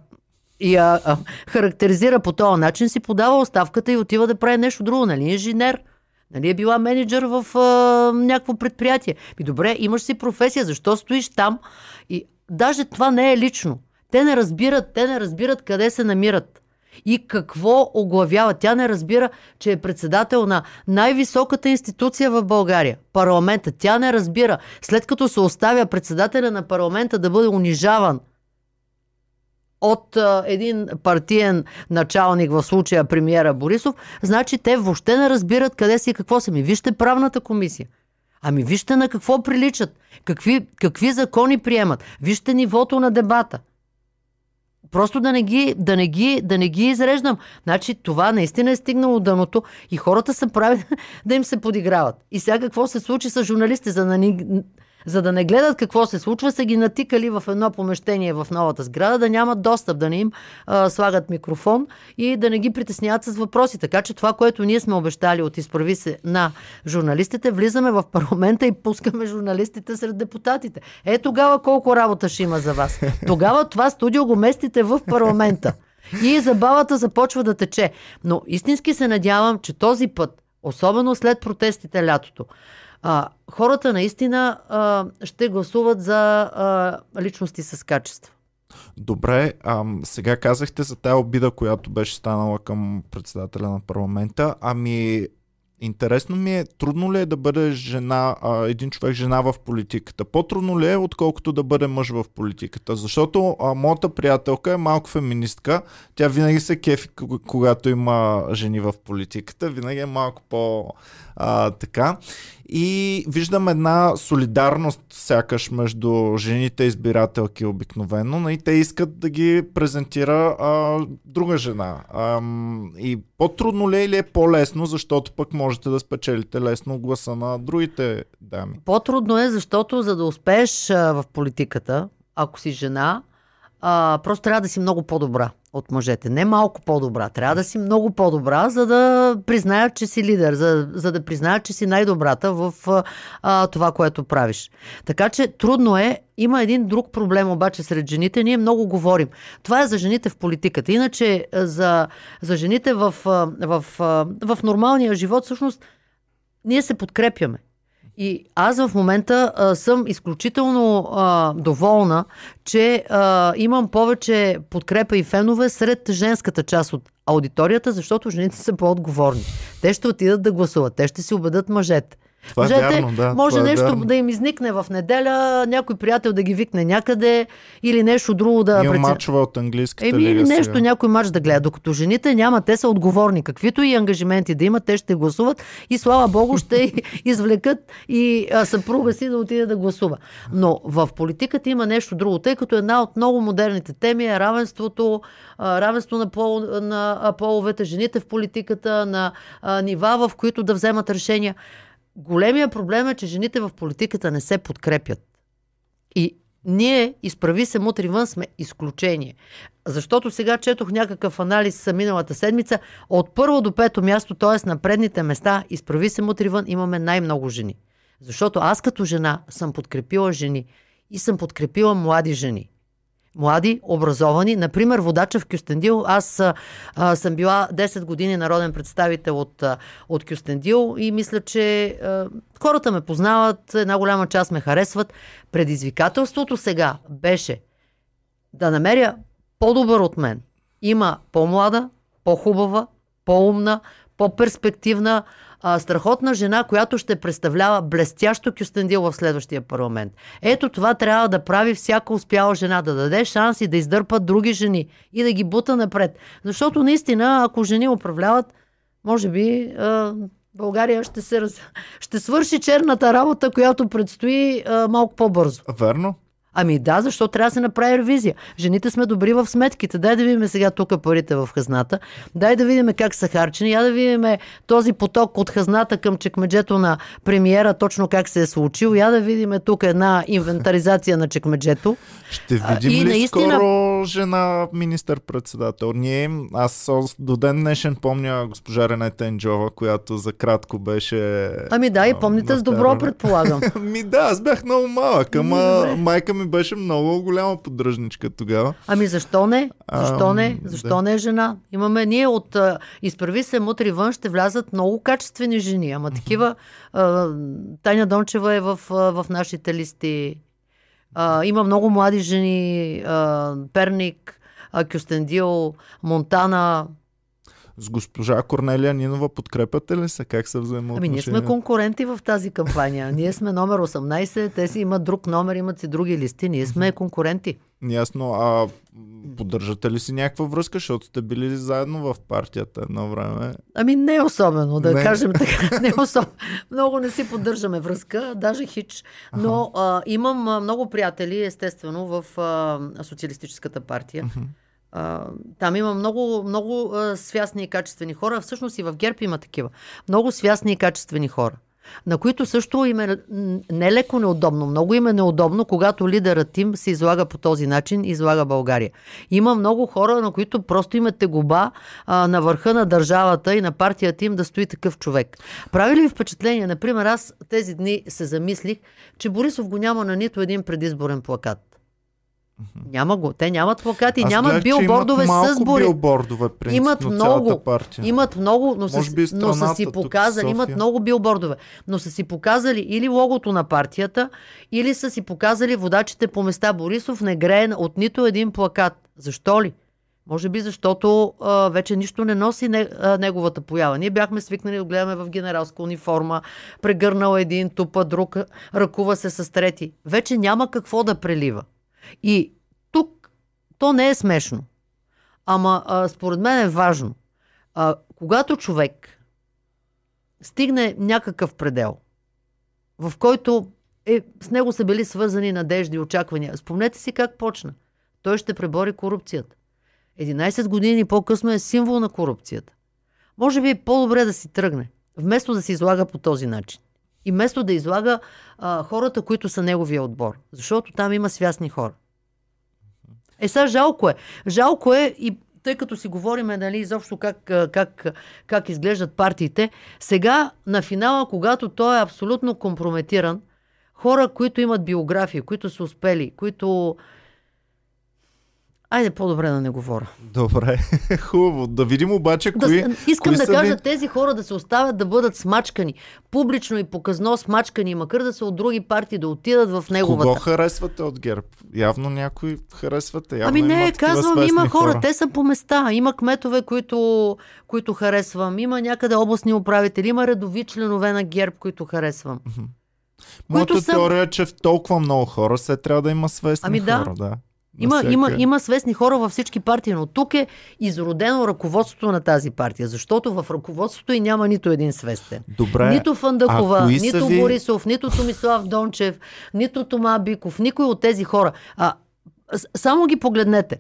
я а, характеризира по този начин, си подава оставката и отива да прави нещо друго. Нали инженер? Нали е била менеджер в а, някакво предприятие? И добре, имаш си професия, защо стоиш там? И даже това не е лично. Те не разбират, те не разбират къде се намират и какво оглавява. Тя не разбира, че е председател на най-високата институция в България парламента. Тя не разбира, след като се оставя председателя на парламента да бъде унижаван от един партиен началник, в случая премиера Борисов, значи те въобще не разбират къде си и какво са. Ми вижте правната комисия. Ами вижте на какво приличат, какви, какви закони приемат, вижте нивото на дебата. Просто да не, ги, да, не ги, да не ги изреждам. Значи това наистина е стигнало дъното и хората са прави [LAUGHS] да им се подиграват. И сега какво се случи с журналисти, за да ни за да не гледат какво се случва, са ги натикали в едно помещение в новата сграда, да нямат достъп, да не им а, слагат микрофон и да не ги притесняват с въпроси. Така че това, което ние сме обещали от изправи се на журналистите, влизаме в парламента и пускаме журналистите сред депутатите. Е тогава колко работа ще има за вас. Тогава това студио го местите в парламента. И забавата започва да тече. Но истински се надявам, че този път, особено след протестите лятото, а, хората наистина а, ще гласуват за а, личности с качество. Добре, а, сега казахте за тая обида, която беше станала към председателя на парламента. Ами, Интересно ми е, трудно ли е да бъде жена, а, един човек жена в политиката? По-трудно ли е, отколкото да бъде мъж в политиката? Защото а, моята приятелка е малко феминистка. Тя винаги се кефи, когато има жени в политиката. Винаги е малко по а, така. И виждам една солидарност сякаш между жените избирателки обикновено, но и те искат да ги презентира а, друга жена. А, и по-трудно ли е или е по-лесно, защото пък можете да спечелите лесно гласа на другите дами? По-трудно е, защото за да успееш а, в политиката, ако си жена, а, просто трябва да си много по-добра от мъжете. Не малко по-добра. Трябва да си много по-добра, за да признаят, че си лидер, за, за да признаят, че си най-добрата в а, това, което правиш. Така че трудно е. Има един друг проблем обаче сред жените. Ние много говорим. Това е за жените в политиката. Иначе за, за жените в, в, в, в нормалния живот, всъщност, ние се подкрепяме. И аз в момента а, съм изключително а, доволна, че а, имам повече подкрепа и фенове сред женската част от аудиторията, защото жените са по-отговорни. Те ще отидат да гласуват, те ще си убедат мъжете. Това е вярно, да. Може е нещо вярно. да им изникне в неделя, някой приятел да ги викне някъде или нещо друго да... Има прецен- мачове от английската Еми, лига или нещо, сега. някой мач да гледа. Докато жените няма, те са отговорни. Каквито и ангажименти да имат, те ще гласуват и слава богу ще [LAUGHS] извлекат и съпруга си да отиде да гласува. Но в политиката има нещо друго, тъй като една от много модерните теми е равенството, равенство на, пол, на половете, жените в политиката, на нива, в които да вземат решения. Големия проблем е, че жените в политиката не се подкрепят. И ние, изправи се мутри вън, сме изключение. Защото сега четох някакъв анализ миналата седмица. От първо до пето място, т.е. на предните места, изправи се мутри вън, имаме най-много жени. Защото аз като жена съм подкрепила жени и съм подкрепила млади жени. Млади, образовани. Например, водача в Кюстендил. Аз а, съм била 10 години народен представител от, от Кюстендил и мисля, че а, хората ме познават, една голяма част ме харесват. Предизвикателството сега беше да намеря по-добър от мен. Има по-млада, по-хубава, по-умна, по-перспективна, а, страхотна жена, която ще представлява блестящо Кюстендил в следващия парламент. Ето това трябва да прави всяка успяла жена, да даде шанс и да издърпат други жени и да ги бута напред. Защото наистина, ако жени управляват, може би а, България ще, се раз... ще свърши черната работа, която предстои а, малко по-бързо. Верно? Ами да, защо трябва да се направи ревизия? Жените сме добри в сметките. Дай да видим сега тук парите в хазната. Дай да видим как са харчени. Я да видим този поток от хазната към чекмеджето на премиера, точно как се е случил. Я да видим тук една инвентаризация на чекмеджето. Ще видим и ли наистина- скоро жена министър-председател? Ние, аз до ден днешен помня госпожа Ренета Енджова, която за кратко беше... Ами да, и помните с добро, предполагам. [LAUGHS] Ми да, аз бях много малък, ама майка ми беше много голяма поддръжничка тогава. Ами защо не? Защо не? Защо да. не е жена? Имаме ние от а, изправи се мутри вън ще влязат много качествени жени. Ама такива а, Таня Дончева е в, а, в нашите листи. А, има много млади жени. А, Перник, а, Кюстендил, Монтана. С госпожа Корнелия Нинова подкрепяте ли се? Как се взема Ами ние сме конкуренти в тази кампания. Ние сме номер 18, те си имат друг номер, имат си други листи. Ние сме конкуренти. Ясно. А поддържате ли си някаква връзка, защото сте били заедно в партията едно време? Ами не особено, да Не. кажем така. [LAUGHS] Не особено. Много не си поддържаме връзка, даже хич. Но а, имам много приятели, естествено, в а, Социалистическата партия. Там има много, много свясни и качествени хора. Всъщност и в ГЕРБ има такива. Много свясни и качествени хора. На които също им е нелеко неудобно. Много им е неудобно, когато лидерът им се излага по този начин, излага България. Има много хора, на които просто имате губа а, на върха на държавата и на партията им да стои такъв човек. Прави ли ви впечатление? Например, аз тези дни се замислих, че Борисов го няма на нито един предизборен плакат. Няма го. Те нямат плакати, Аз нямат гледах, билбордове имат с бори. билбордове, принципно Имат много. партия. Имат много, но са, би но са си показали, имат много билбордове, но са си показали или логото на партията, или са си показали водачите по места. Борисов не грее от нито един плакат. Защо ли? Може би защото а, вече нищо не носи не, а, неговата поява. Ние бяхме свикнали да гледаме в генералска униформа, прегърнал един, тупа друг, ръкува се с трети. Вече няма какво да прелива. И тук то не е смешно. Ама а, според мен е важно. А, когато човек стигне някакъв предел, в който е, с него са били свързани надежди и очаквания. Спомнете си как почна. Той ще пребори корупцията. 11 години по-късно е символ на корупцията. Може би е по-добре да си тръгне, вместо да се излага по този начин. И вместо да излага а, хората, които са неговия отбор. Защото там има свясни хора. Е, сега жалко е. Жалко е и тъй като си говориме нали, изобщо как, как, как изглеждат партиите, сега на финала, когато той е абсолютно компрометиран, хора, които имат биографии, които са успели, които Айде по-добре да не говоря. Добре, [LAUGHS] хубаво. Да видим обаче кои... Да, искам кои да кажа ви... тези хора да се оставят да бъдат смачкани. Публично и показно смачкани, макар да са от други партии, да отидат в неговата. Кого харесвате от ГЕРБ? Явно някой харесвате. Явно ами не, казвам, има хора. хора. Те са по места. Има кметове, които, които харесвам. Има някъде областни управители. Има редови членове на ГЕРБ, които харесвам. Моята теория е, че в толкова много хора се трябва да има свестни ами да. хора. Да. Има, има, има свестни хора във всички партии, но тук е изродено ръководството на тази партия, защото в ръководството и няма нито един свестен. Добре, нито Фандъкова, нито ви... Борисов, нито Томислав Дончев, нито Тома Биков, никой от тези хора. А, само ги погледнете.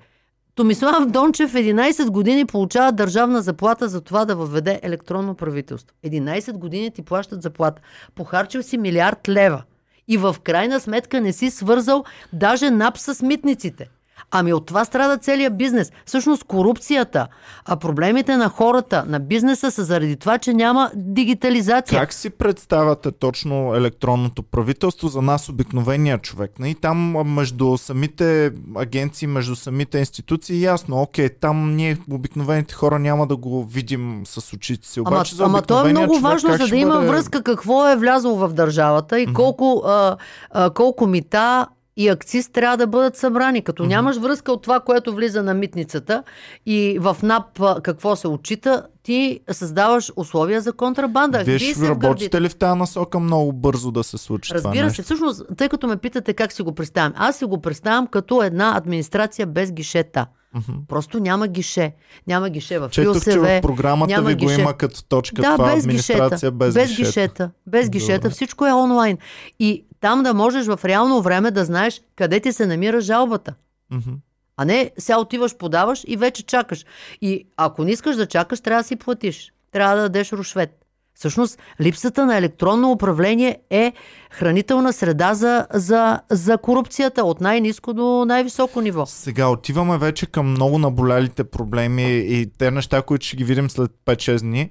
Томислав Дончев 11 години получава държавна заплата за това да въведе електронно правителство. 11 години ти плащат заплата. Похарчил си милиард лева и в крайна сметка не си свързал даже НАП с митниците. Ами от това страда целият бизнес. Всъщност корупцията, а проблемите на хората, на бизнеса са заради това, че няма дигитализация. Как си представяте точно електронното правителство за нас обикновения човек? И там между самите агенции, между самите институции, ясно, окей, там ние обикновените хора няма да го видим с очите си. Обаче, ама, ама то е много човек, важно, за да има бъде... връзка какво е влязло в държавата и колко, а, а, колко мита и акциз трябва да бъдат събрани. Като mm-hmm. нямаш връзка от това, което влиза на митницата и в НАП какво се отчита, ти създаваш условия за контрабанда. Виж, се работите ли в тази насока много бързо да се случи Разбира това се. Нещо? Всъщност, тъй като ме питате как си го представям, аз си го представям като една администрация без гишета. Mm-hmm. Просто няма гише. Няма гише в Четох, ЮСВ. че в програмата няма ви гише. го има като точка да, това без администрация гишета, без, без гишета. гишета. Без гишета. Добре. Всичко е онлайн. И там да можеш в реално време да знаеш къде ти се намира жалбата. Mm-hmm. А не сега отиваш, подаваш и вече чакаш. И ако не искаш да чакаш, трябва да си платиш. Трябва да дадеш рушвет. Всъщност, липсата на електронно управление е хранителна среда за, за, за корупцията от най-низко до най-високо ниво. Сега отиваме вече към много наболялите проблеми и те неща, които ще ги видим след 5-6 дни.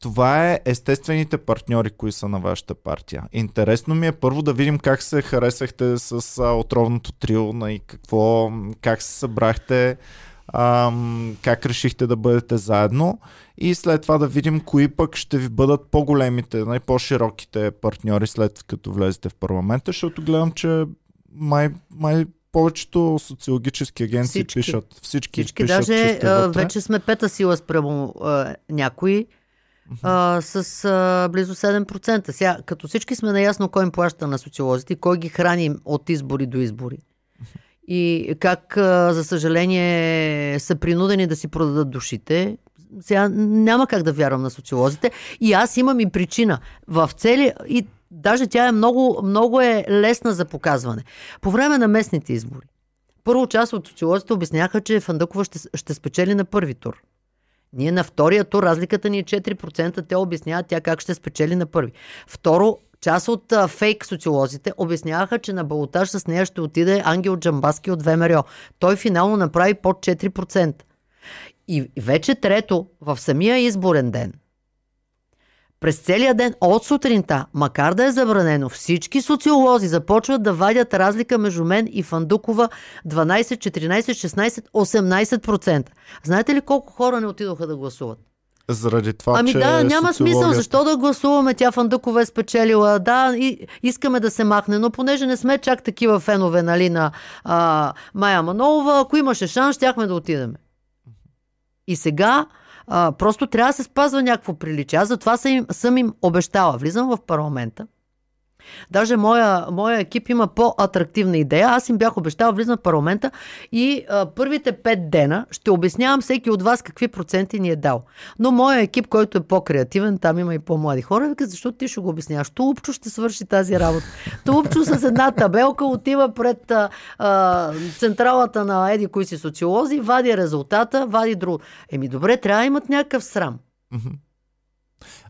Това е естествените партньори, кои са на вашата партия. Интересно ми е първо да видим как се харесахте с отровното трио и какво, как се събрахте, ам, как решихте да бъдете заедно и след това да видим кои пък ще ви бъдат по-големите, най-по-широките партньори след като влезете в парламента, защото гледам, че май, май повечето социологически агенции Всички. пишат. Всички, Всички пишат, даже че вече сме пета сила спрямо а, някои а, с а, близо 7%. Сега, като всички сме наясно кой им плаща на социолозите, кой ги храни от избори до избори. И как, за съжаление, са принудени да си продадат душите. Сега няма как да вярвам на социолозите. И аз имам и причина. В цели... И даже тя е много, много е лесна за показване. По време на местните избори. Първо част от социолозите обясняха, че Фандъкова ще, ще спечели на първи тур. Ние на втория тур разликата ни е 4%, те обясняват тя как ще спечели на първи. Второ, част от а, фейк социолозите обясняваха, че на балотаж с нея ще отиде Ангел Джамбаски от ВМРО. Той финално направи под 4%. И вече трето, в самия изборен ден, през целия ден от сутринта, макар да е забранено, всички социолози започват да вадят разлика между мен и Фандукова 12, 14, 16, 18%. Знаете ли колко хора не отидоха да гласуват? Заради това, Ами че да, няма смисъл. социологията- Защо да гласуваме? Тя Фандъкова е спечелила. Да, и, искаме да се махне, но понеже не сме чак такива фенове нали, на а, Майя Манолова, ако имаше шанс, щяхме да отидем. И сега а, просто трябва да се спазва някакво приличие. Аз затова съм им, съм им обещала. Влизам в парламента Даже моя, моя екип има по-атрактивна идея. Аз им бях обещал, влизам в парламента и а, първите пет дена ще обяснявам всеки от вас какви проценти ни е дал. Но моя екип, който е по-креативен, там има и по-млади хора, вика, защо ти ще го обясняваш? Тулупчо ще свърши тази работа. Тулупчо с една табелка отива пред а, а, централата на еди кои си социолози, вади резултата, вади друго. Еми добре, трябва да имат някакъв срам.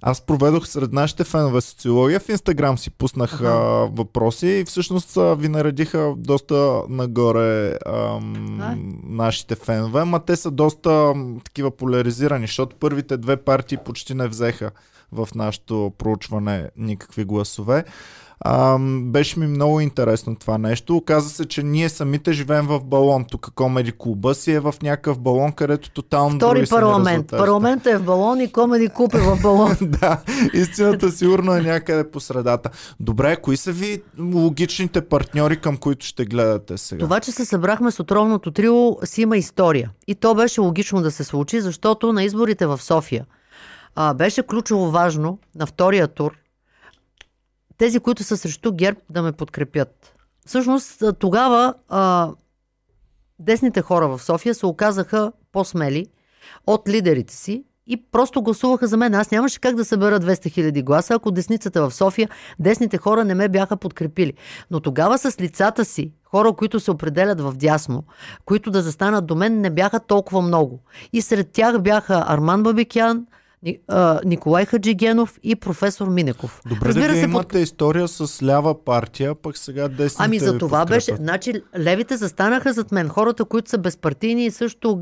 Аз проведох сред нашите фенове социология. В Инстаграм си пуснах ага. а, въпроси и всъщност а, ви наредиха доста нагоре ам, а? нашите фенове, ма те са доста ам, такива поляризирани, защото първите две партии почти не взеха в нашето проучване никакви гласове. А, беше ми много интересно това нещо. Оказа се, че ние самите живеем в балон. Тук Комеди клуба си е в някакъв балон, където тотално Втори парламент. Парламентът е в балон и Комеди клуб е в балон. [LAUGHS] да, истината сигурно е някъде по средата. Добре, кои са ви логичните партньори, към които ще гледате сега? Това, че се събрахме с отровното трио, си има история. И то беше логично да се случи, защото на изборите в София а, беше ключово важно на втория тур тези, които са срещу ГЕРБ, да ме подкрепят. Всъщност тогава а, десните хора в София се оказаха по-смели от лидерите си и просто гласуваха за мен. Аз нямаше как да събера 200 хиляди гласа, ако десницата в София, десните хора не ме бяха подкрепили. Но тогава с лицата си, хора, които се определят в дясно, които да застанат до мен, не бяха толкова много. И сред тях бяха Арман Бабикян, Николай Хаджигенов и професор Минеков. Добре, Разбира да се, имате под... история с лява партия, пък сега десните Ами за това беше, значи левите застанаха зад мен, хората, които са безпартийни и също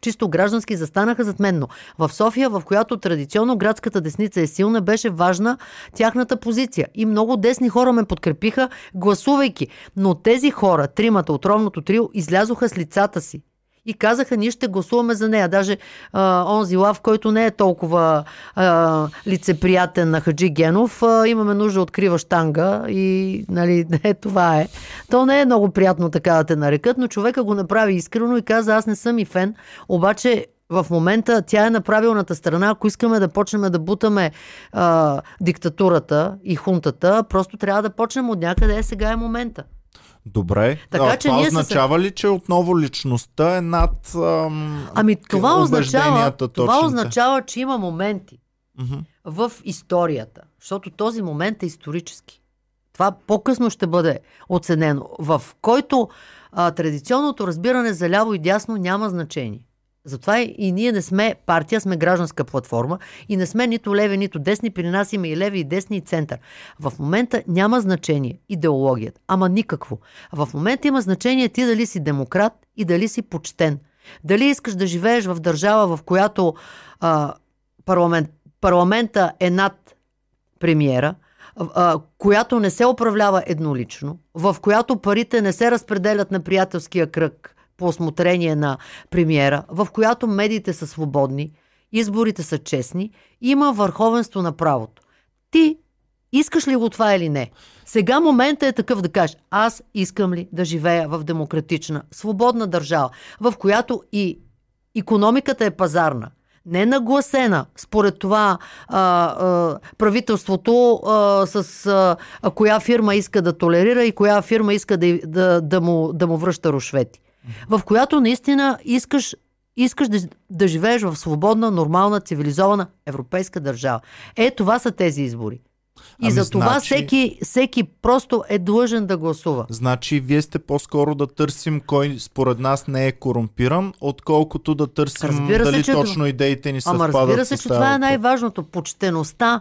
чисто граждански застанаха зад мен. Но в София, в която традиционно градската десница е силна, беше важна тяхната позиция. И много десни хора ме подкрепиха, гласувайки. Но тези хора, тримата от ровното трио, излязоха с лицата си и казаха, ние ще гласуваме за нея. Даже а, онзи лав, който не е толкова а, лицеприятен на Хаджи Генов, а, имаме нужда от крива штанга и нали, не, [LAUGHS] това е. То не е много приятно така да те нарекат, но човека го направи искрено и каза, аз не съм и фен, обаче в момента тя е на правилната страна. Ако искаме да почнем да бутаме а, диктатурата и хунтата, просто трябва да почнем от някъде. Е, сега е момента. Добре. Така, а, че това ние означава се... ли, че отново личността е над ам, Ами това означава, това означава, че има моменти mm-hmm. в историята, защото този момент е исторически. Това по-късно ще бъде оценено, в който а, традиционното разбиране за ляво и дясно няма значение. Затова и ние не сме партия, сме гражданска платформа и не сме нито леви, нито десни. При нас има и леви, и десни, и център. В момента няма значение идеологията, ама никакво. В момента има значение ти дали си демократ и дали си почтен. Дали искаш да живееш в държава, в която а, парламент, парламента е над премиера, а, която не се управлява еднолично, в която парите не се разпределят на приятелския кръг по осмотрение на премиера, в която медиите са свободни, изборите са честни, има върховенство на правото. Ти искаш ли го това или не? Сега момента е такъв да кажеш, аз искам ли да живея в демократична, свободна държава, в която и економиката е пазарна, не нагласена според това а, а, правителството а, с а, коя фирма иска да толерира и коя фирма иска да, да, да, му, да му връща рушвети в която наистина искаш искаш да, да живееш в свободна, нормална, цивилизована европейска държава. Е, това са тези избори. И ами за това значи... всеки, всеки просто е длъжен да гласува. Значи, вие сте по-скоро да търсим кой според нас не е корумпиран, отколкото да търсим разбира дали се, точно идеите ни съвпадат. Ама разбира се, че това е най-важното. Почтеността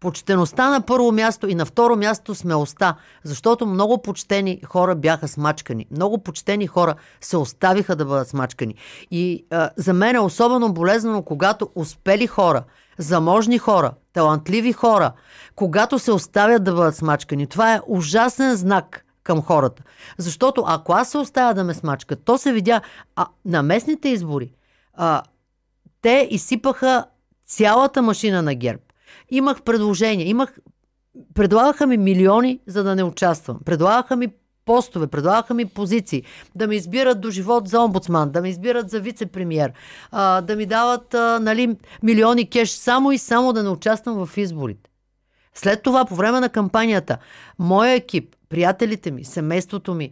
Почтеността на първо място и на второ място смелостта, защото много почтени хора бяха смачкани. Много почтени хора се оставиха да бъдат смачкани. И а, за мен е особено болезнено, когато успели хора, заможни хора, талантливи хора, когато се оставят да бъдат смачкани. Това е ужасен знак към хората. Защото ако аз се оставя да ме смачкат, то се видя а, на местните избори. А, те изсипаха цялата машина на ГЕРБ имах предложения, имах Предлагаха ми милиони, за да не участвам. Предлагаха ми постове, предлагаха ми позиции, да ме избират до живот за омбудсман, да ме избират за вице-премьер, да ми дават нали, милиони кеш, само и само да не участвам в изборите. След това, по време на кампанията, моя екип, приятелите ми, семейството ми,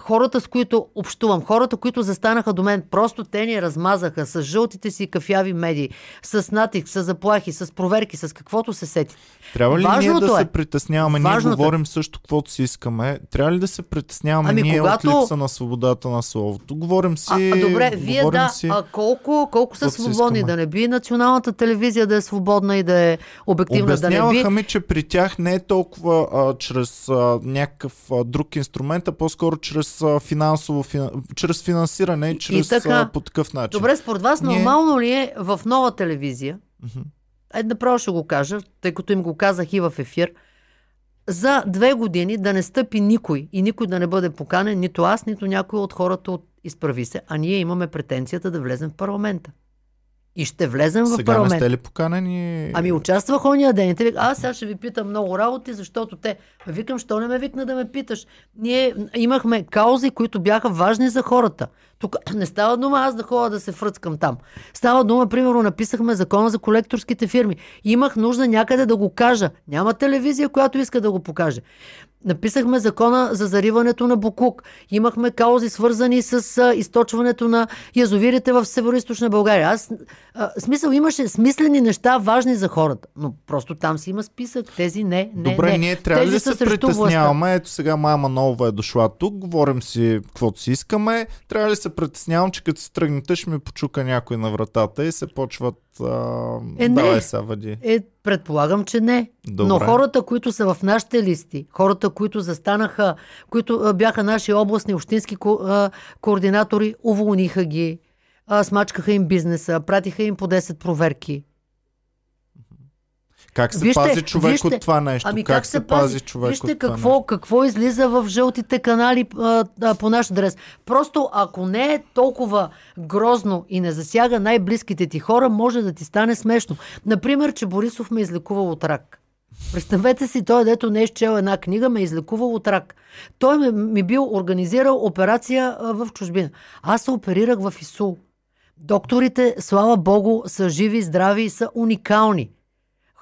хората, с които общувам, хората, които застанаха до мен, просто те ни размазаха с жълтите си кафяви медии, с натиск, с заплахи, с проверки, с каквото се сети. Трябва ли Важното ние да е- се притесняваме? Важното Ние е- говорим също каквото си искаме. Трябва ли да се притесняваме Ами, ние когато- от липса на свободата на словото? Говорим си... А, а добре, вие да, си... а колко, колко са свободни? Да не би националната телевизия да е свободна и да е обективна, да не би... Ми, че при тях не е толкова а, чрез а, някакъв а, друг инструмент, а по-скоро чрез а, финансово, фина... чрез финансиране, И- и чрез така. по такъв начин. Добре, според вас Ние- нормално ли е в нова телевизия, Мгм. е направо ще го кажа, тъй като им го казах и в ефир, за две години да не стъпи никой и никой да не бъде поканен, нито аз, нито някой от хората от Изправи се, а ние имаме претенцията да влезем в парламента. И ще влезем в Сега не парламент. сте ли поканени? Ами участвах ония ден. И те вика, аз сега ще ви питам много работи, защото те... Викам, що не ме викна да ме питаш? Ние имахме каузи, които бяха важни за хората. Тук [CLEARS THROAT] не става дума аз да ходя да се фръцкам там. Става дума, примерно, написахме закона за колекторските фирми. Имах нужда някъде да го кажа. Няма телевизия, която иска да го покаже. Написахме закона за зариването на Букук. Имахме каузи свързани с източването на язовирите в Северо-Источна България. Аз, а, смисъл, имаше смислени неща, важни за хората. Но просто там си има списък. Тези не, не, Добре, не. ние трябва ли Тези да са се срещу властта. притесняваме? Ето сега мама нова е дошла тук, говорим си каквото си искаме. Трябва ли да се притеснявам, че като си тръгнете ще ми почука някой на вратата и се почват... А... Е, не. Давай въди. Е, предполагам, че не. Добре. Но хората, които са в нашите листи, хората, които застанаха, които бяха наши областни, общински ко, координатори, уволниха ги, смачкаха им бизнеса, пратиха им по 10 проверки. Как се Вижте, пази човек вижте, от това нещо? Ами как, се пази човек Вижте от това какво, нещо? какво излиза в жълтите канали а, а, по наш адрес. Просто ако не е толкова грозно и не засяга най-близките ти хора, може да ти стане смешно. Например, че Борисов ме е излекувал от рак. Представете си, той, дето не е изчел една книга, ме е излекувал от рак. Той ми, ми бил организирал операция а, в чужбина. Аз се оперирах в ИСУЛ. Докторите, слава богу, са живи, здрави и са уникални.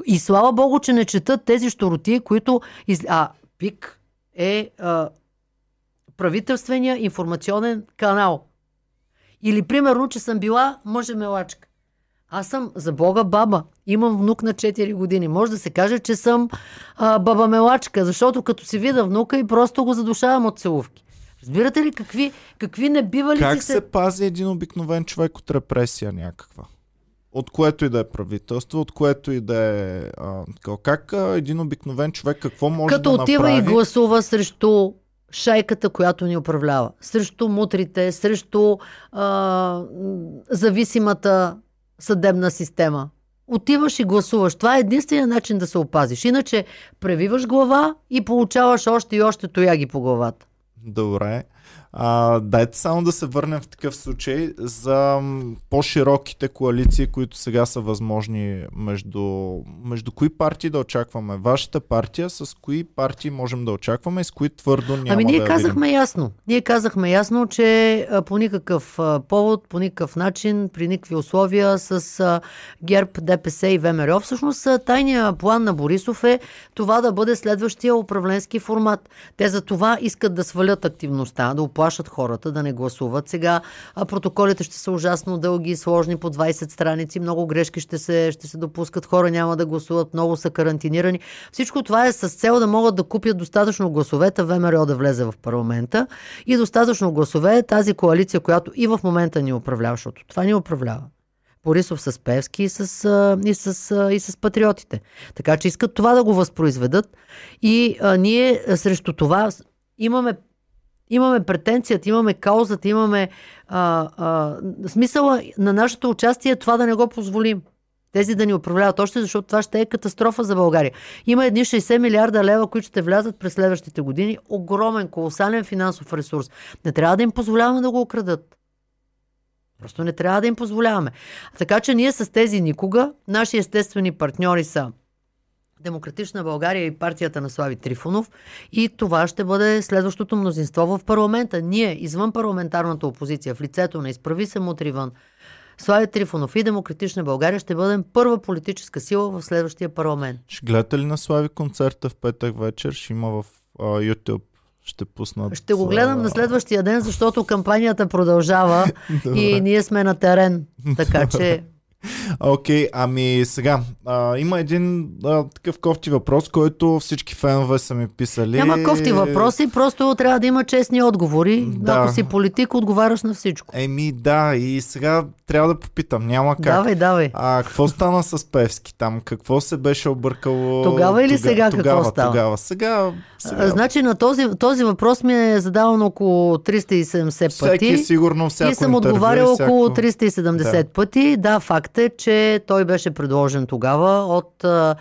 И слава богу, че не четат тези щороти, които... Из... А, ПИК е а, правителствения информационен канал. Или примерно, че съм била мъже мелачка. Аз съм за Бога баба. Имам внук на 4 години. Може да се каже, че съм а, баба мелачка, защото като си вида внука и просто го задушавам от целувки. Разбирате ли какви, какви небивалици Как се пази един обикновен човек от репресия някаква? От което и да е правителство, от което и да е... А, как а, един обикновен човек какво може Като да отива направи? и гласува срещу шайката, която ни управлява, срещу мутрите, срещу а, зависимата съдебна система. Отиваш и гласуваш. Това е единствения начин да се опазиш. Иначе превиваш глава и получаваш още и още тояги по главата. Добре. А, дайте само да се върнем в такъв случай за по-широките коалиции, които сега са възможни между, между кои партии да очакваме. Вашата партия, с кои партии можем да очакваме и с кои твърдо няма ами ние да казахме ясно. Ние казахме ясно, че по никакъв повод, по никакъв начин, при никакви условия с ГЕРБ, ДПС и ВМРО. Всъщност тайният план на Борисов е това да бъде следващия управленски формат. Те за това искат да свалят активността, да оплашат хората, да не гласуват. Сега протоколите ще са ужасно дълги и сложни, по 20 страници, много грешки ще се, ще се допускат, хора няма да гласуват, много са карантинирани. Всичко това е с цел да могат да купят достатъчно гласовете, ВМРО да влезе в парламента и достатъчно гласове тази коалиция, която и в момента ни управлява, защото това ни управлява. Борисов с Певски и с, и, с, и с патриотите. Така че искат това да го възпроизведат и а, ние срещу това имаме Имаме претенцията, имаме каузата, имаме а, а, смисъла на нашето участие е това да не го позволим. Тези да ни управляват още, защото това ще е катастрофа за България. Има едни 60 милиарда лева, които ще влязат през следващите години. Огромен, колосален финансов ресурс. Не трябва да им позволяваме да го украдат. Просто не трябва да им позволяваме. Така че ние с тези никога, наши естествени партньори са Демократична България и партията на Слави Трифонов и това ще бъде следващото мнозинство в парламента. Ние, извън парламентарната опозиция, в лицето на Изправи се мутривън, Слави Трифонов и Демократична България ще бъдем първа политическа сила в следващия парламент. Ще гледате ли на Слави концерта в петък вечер? Ще има в а, YouTube. Ще пуснат. Ще го гледам на следващия ден, защото кампанията продължава [LAUGHS] и ние сме на терен. Така че Окей, okay, ами сега, а, има един а, такъв кофти въпрос, който всички фенове са ми писали. Няма кофти въпроси, просто трябва да има честни отговори. Да. Ако си политик, отговаряш на всичко. Еми да, и сега трябва да попитам, няма как. Давай, давай. А какво стана с Певски там? Какво се беше объркало? Тогава или тога, сега тогава, какво става? Тогава, сега, сега. А, значи на този, този въпрос ми е задаван около 370 пъти. Всеки сигурно всяко И съм отговарял около 370 да. пъти. Да, факт е, че той беше предложен тогава от а,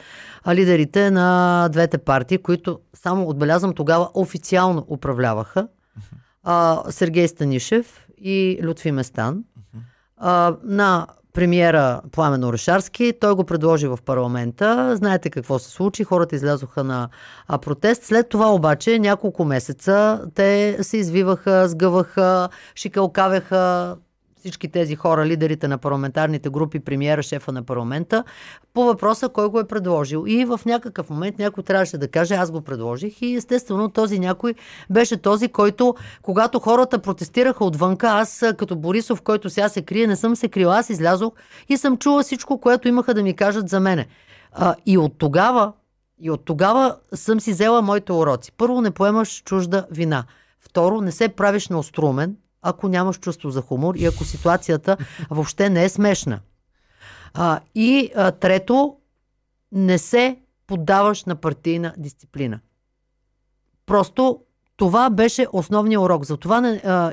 лидерите на двете партии, които, само отбелязвам, тогава официално управляваха. А, Сергей Станишев и Лютви Местан. А, на премиера Пламен Орешарски. Той го предложи в парламента. Знаете какво се случи. Хората излязоха на протест. След това обаче няколко месеца те се извиваха, сгъваха, шикалкавяха, всички тези хора, лидерите на парламентарните групи, премиера, шефа на парламента, по въпроса кой го е предложил. И в някакъв момент някой трябваше да каже, аз го предложих и естествено този някой беше този, който, когато хората протестираха отвънка, аз като Борисов, който сега се крие, не съм се крил, аз излязох и съм чула всичко, което имаха да ми кажат за мене. А, и от тогава, и от тогава съм си взела моите уроци. Първо, не поемаш чужда вина. Второ, не се правиш на острумен, ако нямаш чувство за хумор и ако ситуацията [LAUGHS] въобще не е смешна. А, и а, трето, не се поддаваш на партийна дисциплина. Просто това беше основният урок. Затова не, а,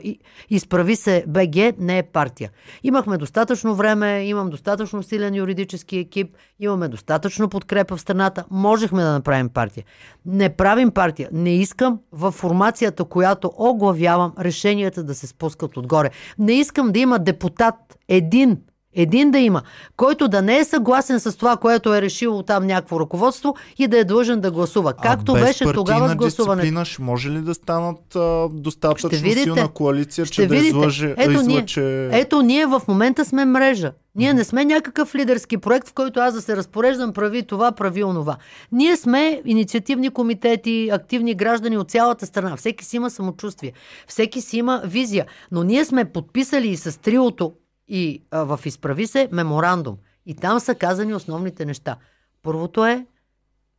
изправи се БГ не е партия. Имахме достатъчно време, имам достатъчно силен юридически екип, имаме достатъчно подкрепа в страната, можехме да направим партия. Не правим партия. Не искам в формацията, която оглавявам, решенията да се спускат отгоре. Не искам да има депутат един един да има, който да не е съгласен с това, което е решило там някакво ръководство и да е длъжен да гласува. Както а беше тогава с гласуването. може ли да станат а, достатъчно силна коалиция, Ще че видите. да излъже, ето, излъче... ние, ето ние в момента сме мрежа. Ние не сме някакъв лидерски проект, в който аз да се разпореждам, прави това, прави онова. Ние сме инициативни комитети, активни граждани от цялата страна. Всеки си има самочувствие, всеки си има визия. Но ние сме подписали и с триото и а, в Изправи се меморандум. И там са казани основните неща. Първото е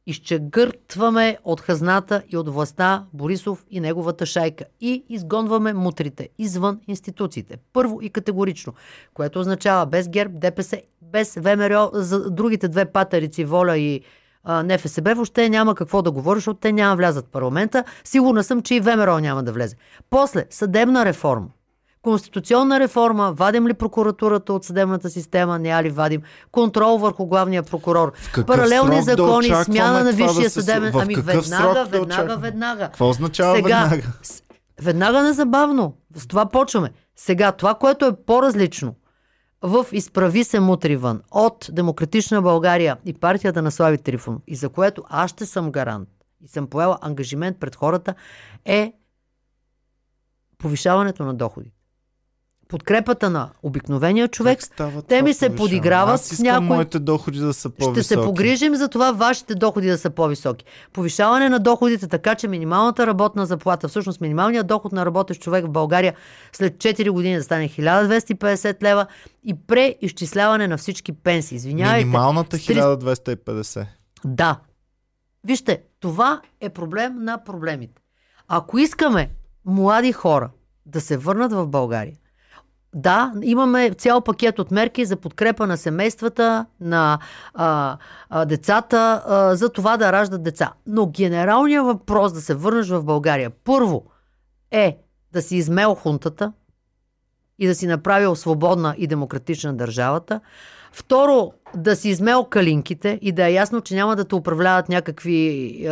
изчегъртваме от хазната и от властта Борисов и неговата шайка и изгонваме мутрите извън институциите. Първо и категорично, което означава без ГЕРБ, ДПС, без ВМРО, за другите две патерици, Воля и а, НФСБ, въобще няма какво да говориш, защото те няма влязат в парламента. Сигурна съм, че и ВМРО няма да влезе. После, съдебна реформа конституционна реформа, вадим ли прокуратурата от съдебната система, не я ли вадим, контрол върху главния прокурор, паралелни закони, да смяна на Висшия да съдебен... В ами веднага, да веднага, веднага. Какво означава Сега, веднага? Веднага незабавно. С това почваме. Сега, това, което е по-различно в Изправи се мутриван от Демократична България и партията на Слави Трифон, и за което аз ще съм гарант и съм поела ангажимент пред хората, е повишаването на доходи подкрепата на обикновения човек, те ми се подиграват с някои... моите доходи да са по-високи. Ще се погрижим за това вашите доходи да са по-високи. Повишаване на доходите, така че минималната работна заплата, всъщност минималният доход на работещ човек в България след 4 години да стане 1250 лева и преизчисляване на всички пенсии. Извинявайте. Минималната 1250. Да. Вижте, това е проблем на проблемите. Ако искаме млади хора да се върнат в България, да, имаме цял пакет от мерки за подкрепа на семействата, на а, а, децата, а, за това да раждат деца. Но генералният въпрос да се върнеш в България, първо е да си измел хунтата, и да си направил свободна и демократична държавата. Второ, да си измел калинките и да е ясно, че няма да те управляват някакви е,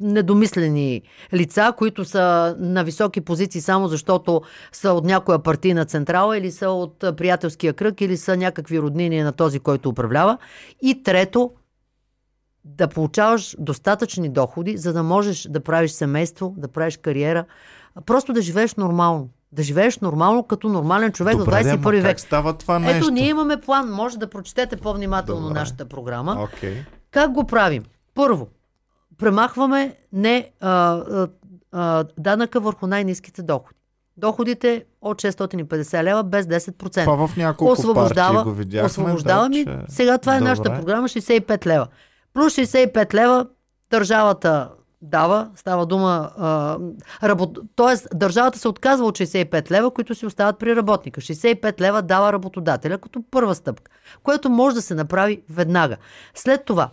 недомислени лица, които са на високи позиции само защото са от някоя партийна централа или са от приятелския кръг или са някакви роднини на този, който управлява. И трето, да получаваш достатъчни доходи, за да можеш да правиш семейство, да правиш кариера, просто да живееш нормално. Да живееш нормално като нормален човек Добре, в 21 век. Става това нещо? Ето, ние имаме план. Може да прочетете по-внимателно Добре. нашата програма. Okay. Как го правим? Първо, премахваме не а, а, а, данъка върху най-низките доходи. Доходите от 650 лева без 10%. Това в няколко освобождава, го видяхме. освобождава да, ми. че... Сега това е Добре. нашата програма 65 лева. Плюс 65 лева държавата дава, става дума, а, работ... т.е. държавата се отказва от 65 лева, които си остават при работника. 65 лева дава работодателя като първа стъпка, което може да се направи веднага. След това,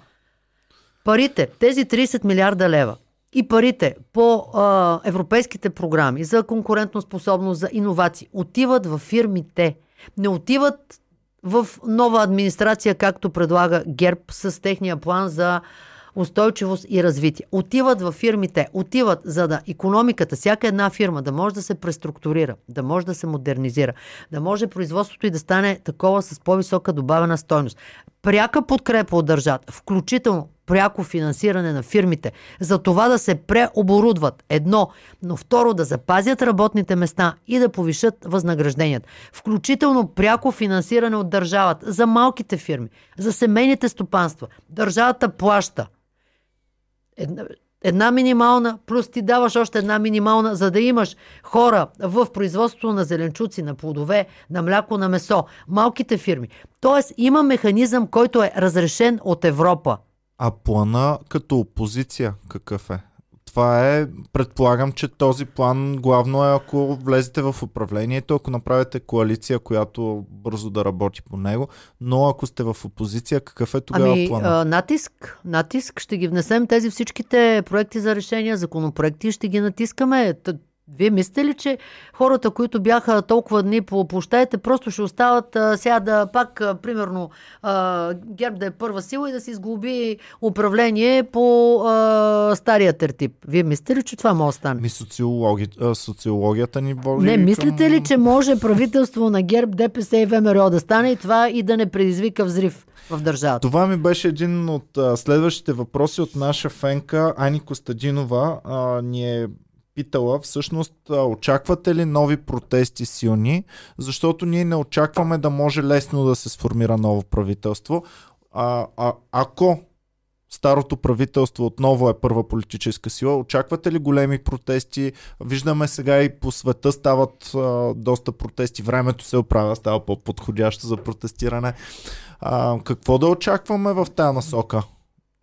парите, тези 30 милиарда лева и парите по а, европейските програми за конкурентоспособност, за иновации, отиват в фирмите. Не отиват в нова администрация, както предлага ГЕРБ с техния план за устойчивост и развитие. Отиват в фирмите, отиват за да економиката, всяка една фирма да може да се преструктурира, да може да се модернизира, да може производството и да стане такова с по-висока добавена стойност. Пряка подкрепа от държавата, включително пряко финансиране на фирмите, за това да се преоборудват едно, но второ да запазят работните места и да повишат възнагражденията. Включително пряко финансиране от държавата за малките фирми, за семейните стопанства. Държавата плаща една, една минимална, плюс ти даваш още една минимална, за да имаш хора в производството на зеленчуци, на плодове, на мляко, на месо, малките фирми. Тоест има механизъм, който е разрешен от Европа. А плана като опозиция какъв е? Това е, предполагам, че този план главно е ако влезете в управлението, ако направите коалиция, която бързо да работи по него, но ако сте в опозиция, какъв е тогава ами, плана? а, натиск, натиск, ще ги внесем тези всичките проекти за решения, законопроекти, ще ги натискаме. Вие мислите ли, че хората, които бяха толкова дни по площадите, просто ще остават а, сега да пак, а, примерно, а, ГЕРБ да е първа сила и да се изглоби управление по а, стария тертип? Вие мислите ли, че това може да стане? Ми социологи... социологията ни води Не, мислите ли, че може правителство на ГЕРБ, ДПС и ВМРО да стане и това и да не предизвика взрив в държавата? Това ми беше един от а, следващите въпроси от наша фенка Ани Костадинова. А, ни е питала всъщност очаквате ли нови протести силни, защото ние не очакваме да може лесно да се сформира ново правителство. А, а, ако старото правителство отново е първа политическа сила, очаквате ли големи протести? Виждаме сега и по света стават а, доста протести, времето се оправя, става по-подходящо за протестиране. А, какво да очакваме в тази насока?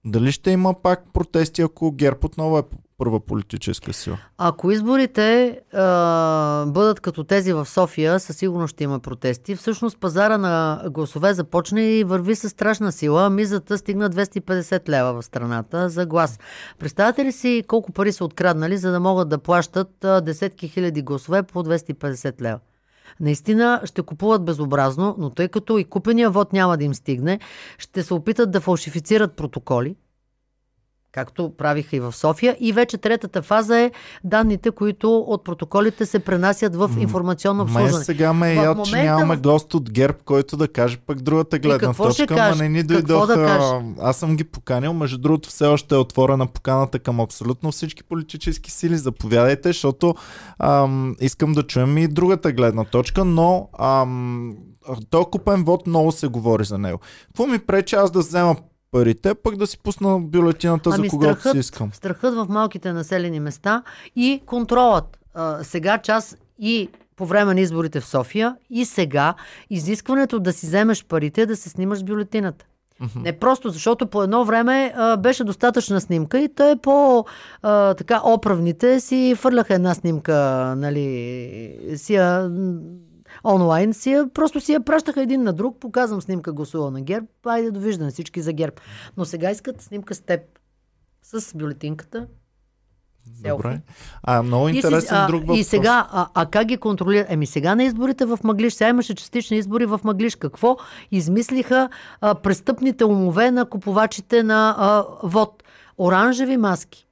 Дали ще има пак протести, ако ГЕРБ отново е първа политическа сила? Ако изборите а, бъдат като тези в София, със сигурност ще има протести. Всъщност пазара на гласове започна и върви с страшна сила. Мизата стигна 250 лева в страната за глас. Представете ли си колко пари са откраднали, за да могат да плащат десетки хиляди гласове по 250 лева? Наистина ще купуват безобразно, но тъй като и купения вод няма да им стигне, ще се опитат да фалшифицират протоколи, както правиха и в София. И вече третата фаза е данните, които от протоколите се пренасят в информационно обслужване. сега ме е яд, че момента нямаме в- гост от ГЕРБ, който да каже пък другата гледна какво ще точка, ама каже? не ни дойдоха. да? Аз съм ги поканил, между другото все още е отворена поканата към абсолютно всички политически сили. Заповядайте, защото ам, искам да чуем и другата гледна точка, но ам, той купен вод много се говори за него. Какво ми пречи аз да взема парите, пък да си пусна бюлетината Ами за когото страхът, си искам? страхът в малките населени места и контролът. А, сега част и по време на изборите в София и сега изискването да си вземеш парите да се снимаш бюлетината. Не просто, защото по едно време а, беше достатъчна снимка и той по а, така оправните си фърляха една снимка, нали, си я, онлайн, си я, просто си я пращаха един на друг, показвам снимка гласува на ГЕРБ, айде довиждане всички за ГЕРБ. Но сега искат снимка с теб, с бюлетинката. Добре. А, много интересен и, си, друг въпрос. И сега, а, а как ги контролира? Еми сега на изборите в Мъглиш, сега имаше частични избори в Мъглиш. Какво измислиха а, престъпните умове на купувачите на а, вод? Оранжеви маски.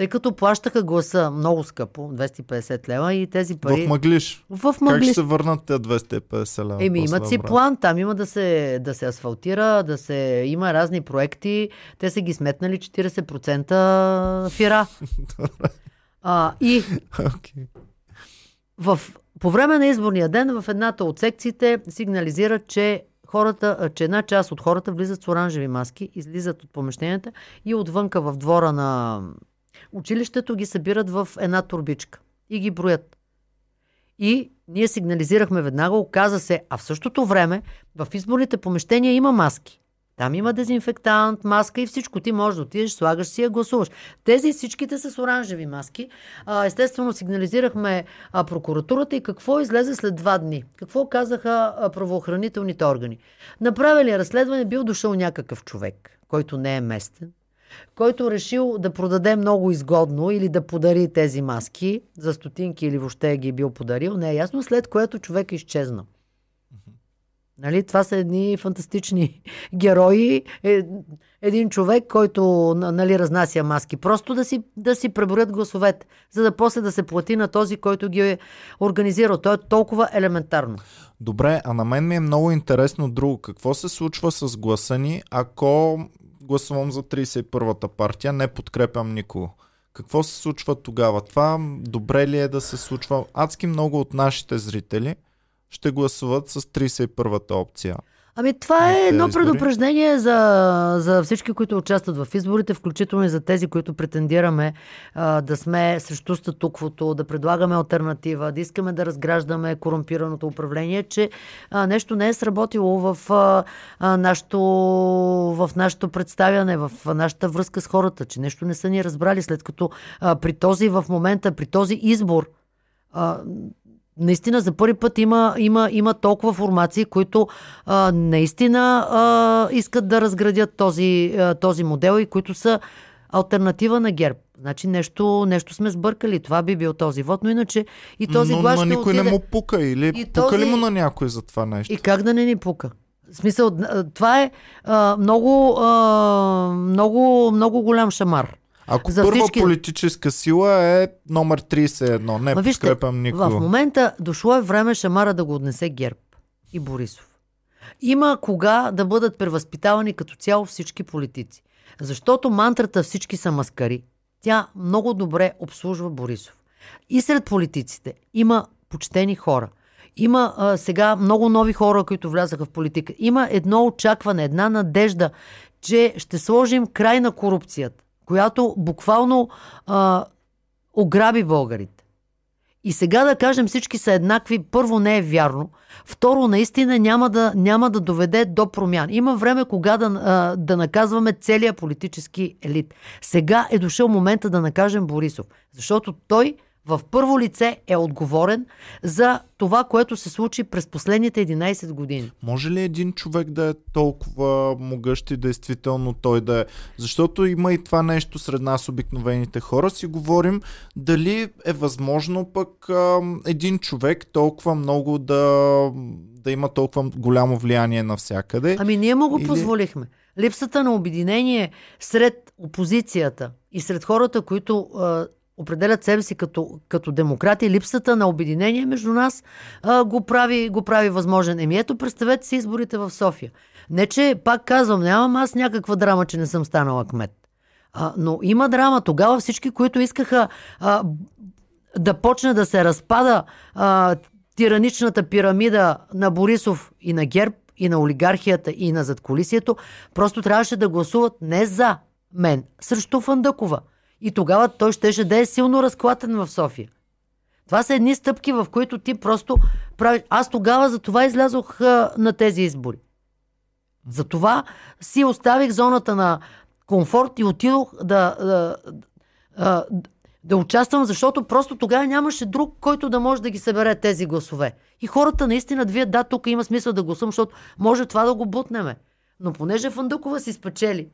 Тъй като плащаха гласа много скъпо, 250 лева и тези пари... В Мъглиш. В Мъглиш. Как ще се върнат тези 250 лева? Еми, имат си план, там има да се, да се асфалтира, да се има разни проекти. Те са ги сметнали 40% фира. [LAUGHS] а, и okay. в, по време на изборния ден в едната от секциите сигнализира, че хората, че една част от хората влизат с оранжеви маски, излизат от помещенията и отвънка в двора на училището ги събират в една турбичка и ги броят. И ние сигнализирахме веднага, оказа се, а в същото време в изборните помещения има маски. Там има дезинфектант, маска и всичко. Ти можеш да отидеш, слагаш си я, гласуваш. Тези всичките са с оранжеви маски. Естествено, сигнализирахме прокуратурата и какво излезе след два дни. Какво казаха правоохранителните органи. Направили разследване, бил дошъл някакъв човек, който не е местен, който решил да продаде много изгодно или да подари тези маски за стотинки или въобще ги е бил подарил, не е ясно, след което човек е изчезнал. Нали? Това са едни фантастични герои. Е, един човек, който нали, разнася маски. Просто да си, да си преборят гласовете, за да после да се плати на този, който ги е организирал. То е толкова елементарно. Добре, а на мен ми е много интересно друго. Какво се случва с гласа ни, ако гласувам за 31-та партия, не подкрепям никого. Какво се случва тогава? Това добре ли е да се случва? Адски много от нашите зрители ще гласуват с 31-та опция. Ами това е едно избори. предупреждение за, за всички, които участват в изборите, включително и за тези, които претендираме а, да сме срещу статуквото, да предлагаме альтернатива, да искаме да разграждаме корумпираното управление, че а, нещо не е сработило в, а, а, нашото, в нашото представяне, в нашата връзка с хората, че нещо не са ни разбрали, след като а, при този в момента, при този избор, а, наистина за първи път има, има, има толкова формации, които а, наистина а, искат да разградят този, а, този модел и които са альтернатива на ГЕРБ. Значи нещо, нещо сме сбъркали. Това би бил този вод, но иначе и този но, глас ще никой отиде... не му пука или и пука този... ли му на някой за това нещо? И как да не ни пука? В смисъл, това е а, много, а, много, много голям шамар. Ако за първа всички... политическа сила е номер 31, не Ма подкрепям никого. В момента дошло е време Шамара да го отнесе ГЕРБ и Борисов. Има кога да бъдат превъзпитавани като цяло всички политици. Защото мантрата всички са маскари. Тя много добре обслужва Борисов. И сред политиците има почтени хора. Има а, сега много нови хора, които влязаха в политика. Има едно очакване, една надежда, че ще сложим край на корупцията която буквално а, ограби българите. И сега да кажем всички са еднакви, първо не е вярно. Второ, наистина няма да, няма да доведе до промяна. Има време кога да, а, да наказваме целият политически елит. Сега е дошъл момента да накажем Борисов. Защото той в първо лице е отговорен за това, което се случи през последните 11 години. Може ли един човек да е толкова могъщ и действително той да е? Защото има и това нещо сред нас, обикновените хора. Си говорим дали е възможно пък а, един човек толкова много да, да има толкова голямо влияние навсякъде. Ами ние му го Или... позволихме. Липсата на обединение сред опозицията и сред хората, които а, определят себе си като, като демократи, липсата на обединение между нас а, го, прави, го прави възможен. Еми ето, представете си изборите в София. Не, че пак казвам, нямам аз някаква драма, че не съм станала кмет. А, но има драма. Тогава всички, които искаха а, да почне да се разпада а, тираничната пирамида на Борисов и на ГЕРБ, и на олигархията, и на задколисието, просто трябваше да гласуват не за мен, срещу Фандъкова. И тогава той щеше да е силно разклатен в София. Това са едни стъпки, в които ти просто правиш. Аз тогава за това излязох а, на тези избори. За това си оставих зоната на комфорт и отидох да, да, да, да участвам, защото просто тогава нямаше друг, който да може да ги събере тези гласове. И хората наистина вие, да, тук има смисъл да гласувам, защото може това да го бутнеме. Но понеже Фандукова си спечели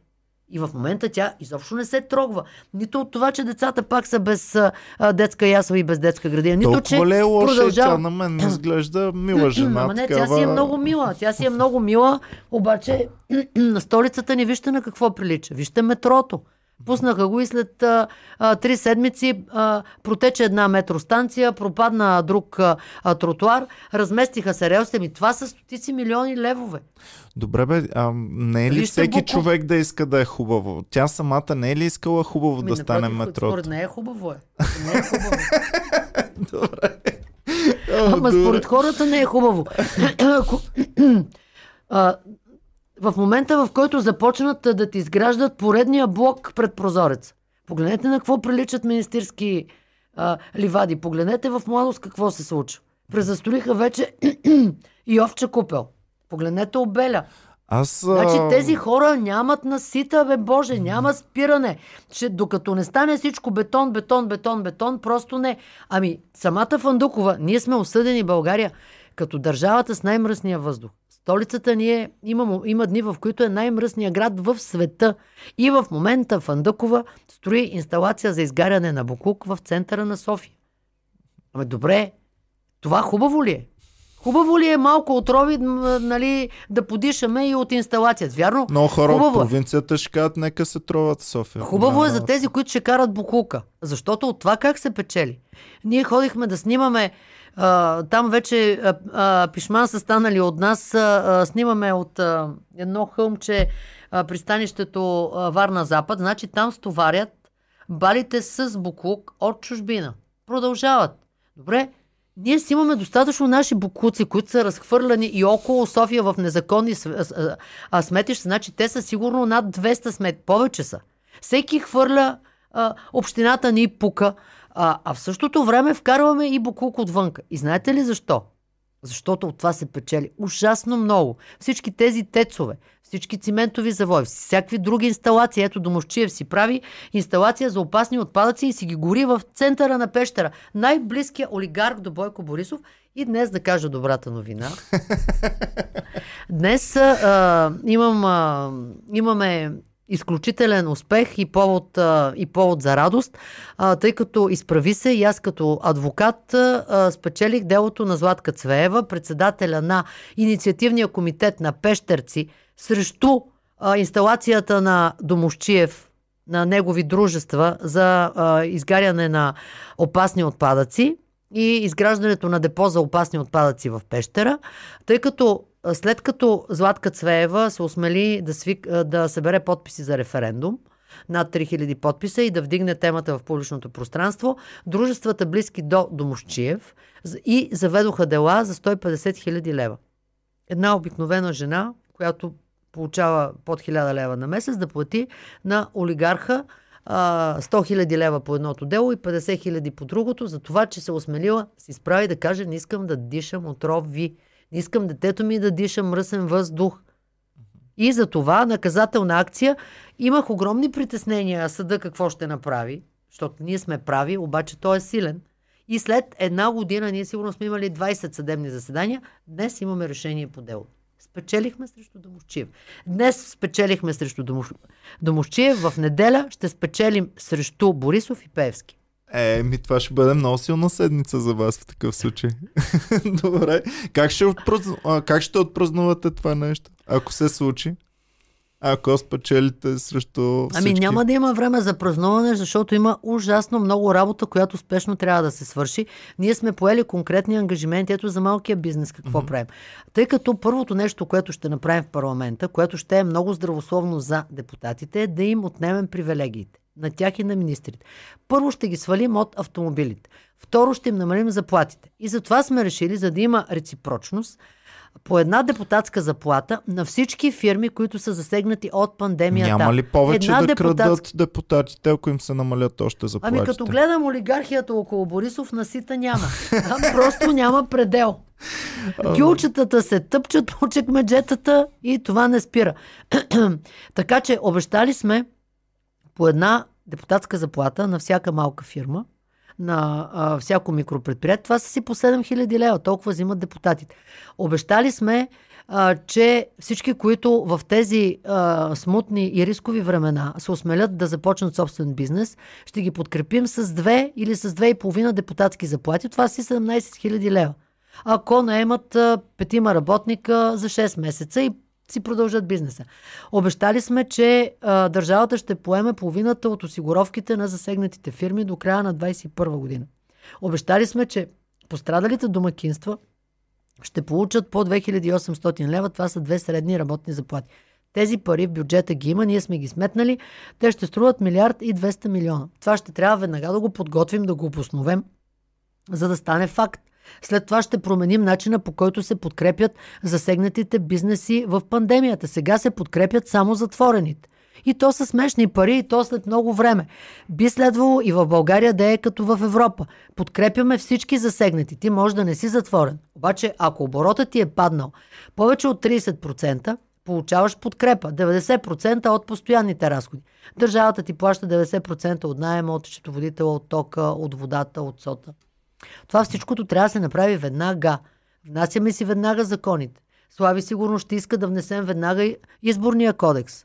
И в момента тя изобщо не се трогва. Нито от това, че децата пак са без а, детска ясла и без детска градина. Нито, Толкова че ли е лоша продължава... тя на мен не изглежда мила жена. Ама не, такава... тя си е много мила. Тя си е много мила, обаче [CLEARS THROAT] на столицата ни вижте на какво прилича. Вижте метрото. Пуснаха го и след а, а, три седмици а, протече една метростанция, пропадна друг а, а, тротуар, разместиха се релсите ми. Това са стотици милиони левове. Добре бе, а, не е ли Вижте всеки Буков. човек да иска да е хубаво? Тя самата не е ли искала хубаво Ами, да стане метрото? Според нея е хубаво е. Не е хубаво. [LAUGHS] Добре. Ама Добре. според хората не е хубаво. [LAUGHS] [CLEARS THROAT] В момента, в който започнат да ти изграждат поредния блок пред прозорец. Погледнете на какво приличат министерски а, ливади. Погледнете в младост какво се случва. Презастроиха вече [CLEARS THROAT] и овче купел. Погледнете обеля. Аз... Значи тези хора нямат насита, бе Боже, няма спиране. Ще, докато не стане всичко бетон, бетон, бетон, бетон, просто не. Ами, самата Фандукова, ние сме осъдени България като държавата с най-мръсния въздух. Столицата ни е, има, има дни, в които е най-мръсния град в света. И в момента Фандъкова строи инсталация за изгаряне на Букук в центъра на София. Ами добре, това хубаво ли е? Хубаво ли е малко отрови, нали, да подишаме и от инсталацията? Вярно? Много хора Хубаво от е. провинцията ще кажат, нека се троват София. Хубаво е за тези, които ще карат букулка. Защото от това как се печели? Ние ходихме да снимаме там вече пишман са станали от нас. Снимаме от едно хълмче пристанището Варна-Запад. Значи там стоварят балите с буклук от чужбина. Продължават. Добре, ние си имаме достатъчно наши букуци, които са разхвърляни и около София в незаконни сметища. Значи те са сигурно над 200 смет. Повече са. Всеки хвърля, а, общината ни пука, а, а в същото време вкарваме и буклук отвънка. И знаете ли защо? Защото от това се печели ужасно много. Всички тези тецове, всички циментови завои, всякакви други инсталации. Ето Домовчиев си прави инсталация за опасни отпадъци и си ги гори в центъра на пещера. Най-близкият олигарх до Бойко Борисов. И днес да кажа добрата новина. [LAUGHS] Днес а, имам, а, имаме изключителен успех и повод, и повод за радост, тъй като изправи се и аз като адвокат спечелих делото на Златка Цвеева, председателя на инициативния комитет на Пещерци срещу инсталацията на Домощиев на негови дружества за изгаряне на опасни отпадъци и изграждането на депо за опасни отпадъци в Пещера, тъй като след като Златка Цвеева се осмели да, свик, да събере подписи за референдум, над 3000 подписа и да вдигне темата в публичното пространство, дружествата близки до Домощиев и заведоха дела за 150 хиляди лева. Една обикновена жена, която получава под 1000 лева на месец, да плати на олигарха а, 100 хиляди лева по едното дело и 50 хиляди по другото, за това, че се осмелила, се изправи да каже, не искам да дишам отрови, не искам детето ми да диша мръсен въздух. И за това наказателна акция имах огромни притеснения съда какво ще направи, защото ние сме прави, обаче той е силен. И след една година, ние сигурно сме имали 20 съдебни заседания, днес имаме решение по дело. Спечелихме срещу Домощиев. Днес спечелихме срещу. Домощиев, в неделя ще спечелим срещу Борисов и Пеевски. Е, ми това ще бъде много силна седмица за вас в такъв случай. [LAUGHS] Добре. Как ще, отпразну... а, как ще отпразнувате това нещо, ако се случи? Ако спечелите срещу всички? Ами няма да има време за празнуване, защото има ужасно много работа, която спешно трябва да се свърши. Ние сме поели конкретни ангажименти. Ето за малкия бизнес какво mm-hmm. правим. Тъй като първото нещо, което ще направим в парламента, което ще е много здравословно за депутатите, е да им отнемем привилегиите. На тях и на министрите. Първо ще ги свалим от автомобилите. Второ ще им намалим заплатите. И затова сме решили, за да има реципрочност, по една депутатска заплата на всички фирми, които са засегнати от пандемията. Няма ли повече Една да депутатска- крадат депутатите, ако им се намалят още заплатите? Ами като гледам олигархията около Борисов, насита няма. Там просто няма предел. Гюлчетата се тъпчат по чекмеджетата и това не спира. [CLEARS THROAT] така че обещали сме по една депутатска заплата на всяка малка фирма, на а, всяко микропредприятие. Това са си по 7000 лева. Толкова взимат депутатите. Обещали сме а, че всички, които в тези а, смутни и рискови времена се осмелят да започнат собствен бизнес, ще ги подкрепим с две или с две и половина депутатски заплати. Това си 17 000 лева. Ако наемат петима работника за 6 месеца и си продължат бизнеса. Обещали сме, че а, държавата ще поеме половината от осигуровките на засегнатите фирми до края на 2021 година. Обещали сме, че пострадалите домакинства ще получат по 2800 лева. Това са две средни работни заплати. Тези пари в бюджета ги има, ние сме ги сметнали. Те ще струват милиард и 200 милиона. Това ще трябва веднага да го подготвим, да го обосновем, за да стане факт. След това ще променим начина по който се подкрепят засегнатите бизнеси в пандемията. Сега се подкрепят само затворените. И то са смешни пари, и то след много време. Би следвало и в България да е като в Европа. Подкрепяме всички засегнати. Ти може да не си затворен. Обаче, ако оборотът ти е паднал повече от 30%, получаваш подкрепа. 90% от постоянните разходи. Държавата ти плаща 90% от найема, от счетоводителя, от тока, от водата, от сота. Това всичкото трябва да се направи веднага. Внасяме си веднага законите. Слави сигурно ще иска да внесем веднага изборния кодекс.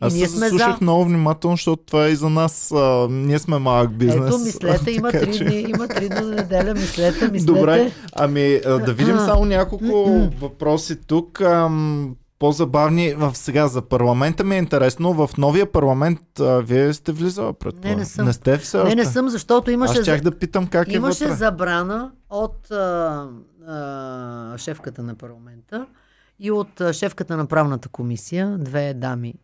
Аз ние сме слушах за... много внимателно, защото това е и за нас. А, ние сме малък бизнес. Ето, мислете, има три, че... дни, има три дни неделя, мислете, мислете. Добре, ами да видим само няколко въпроси тук. Ам, по-забавни в сега за парламента ми е интересно. В новия парламент а, вие сте влизала пред Не, не съм. Не сте все още? Не, не съм, защото имаше... Аз да питам как имаше е Имаше вътре. забрана от а, а, шефката на парламента и от а, шефката на правната комисия, две дами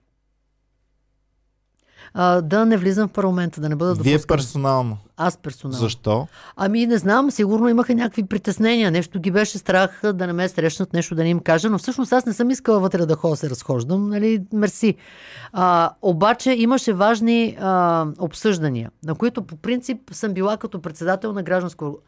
а, да не влизам в парламента, да не бъда допускана. Вие персонално? Аз персонално. Защо? Ами не знам, сигурно имаха някакви притеснения, нещо ги беше страх да не ме срещнат, нещо да не им кажа, но всъщност аз не съм искала вътре да ходя се разхождам, нали, мерси. А, обаче имаше важни а, обсъждания, на които по принцип съм била като председател на гражданско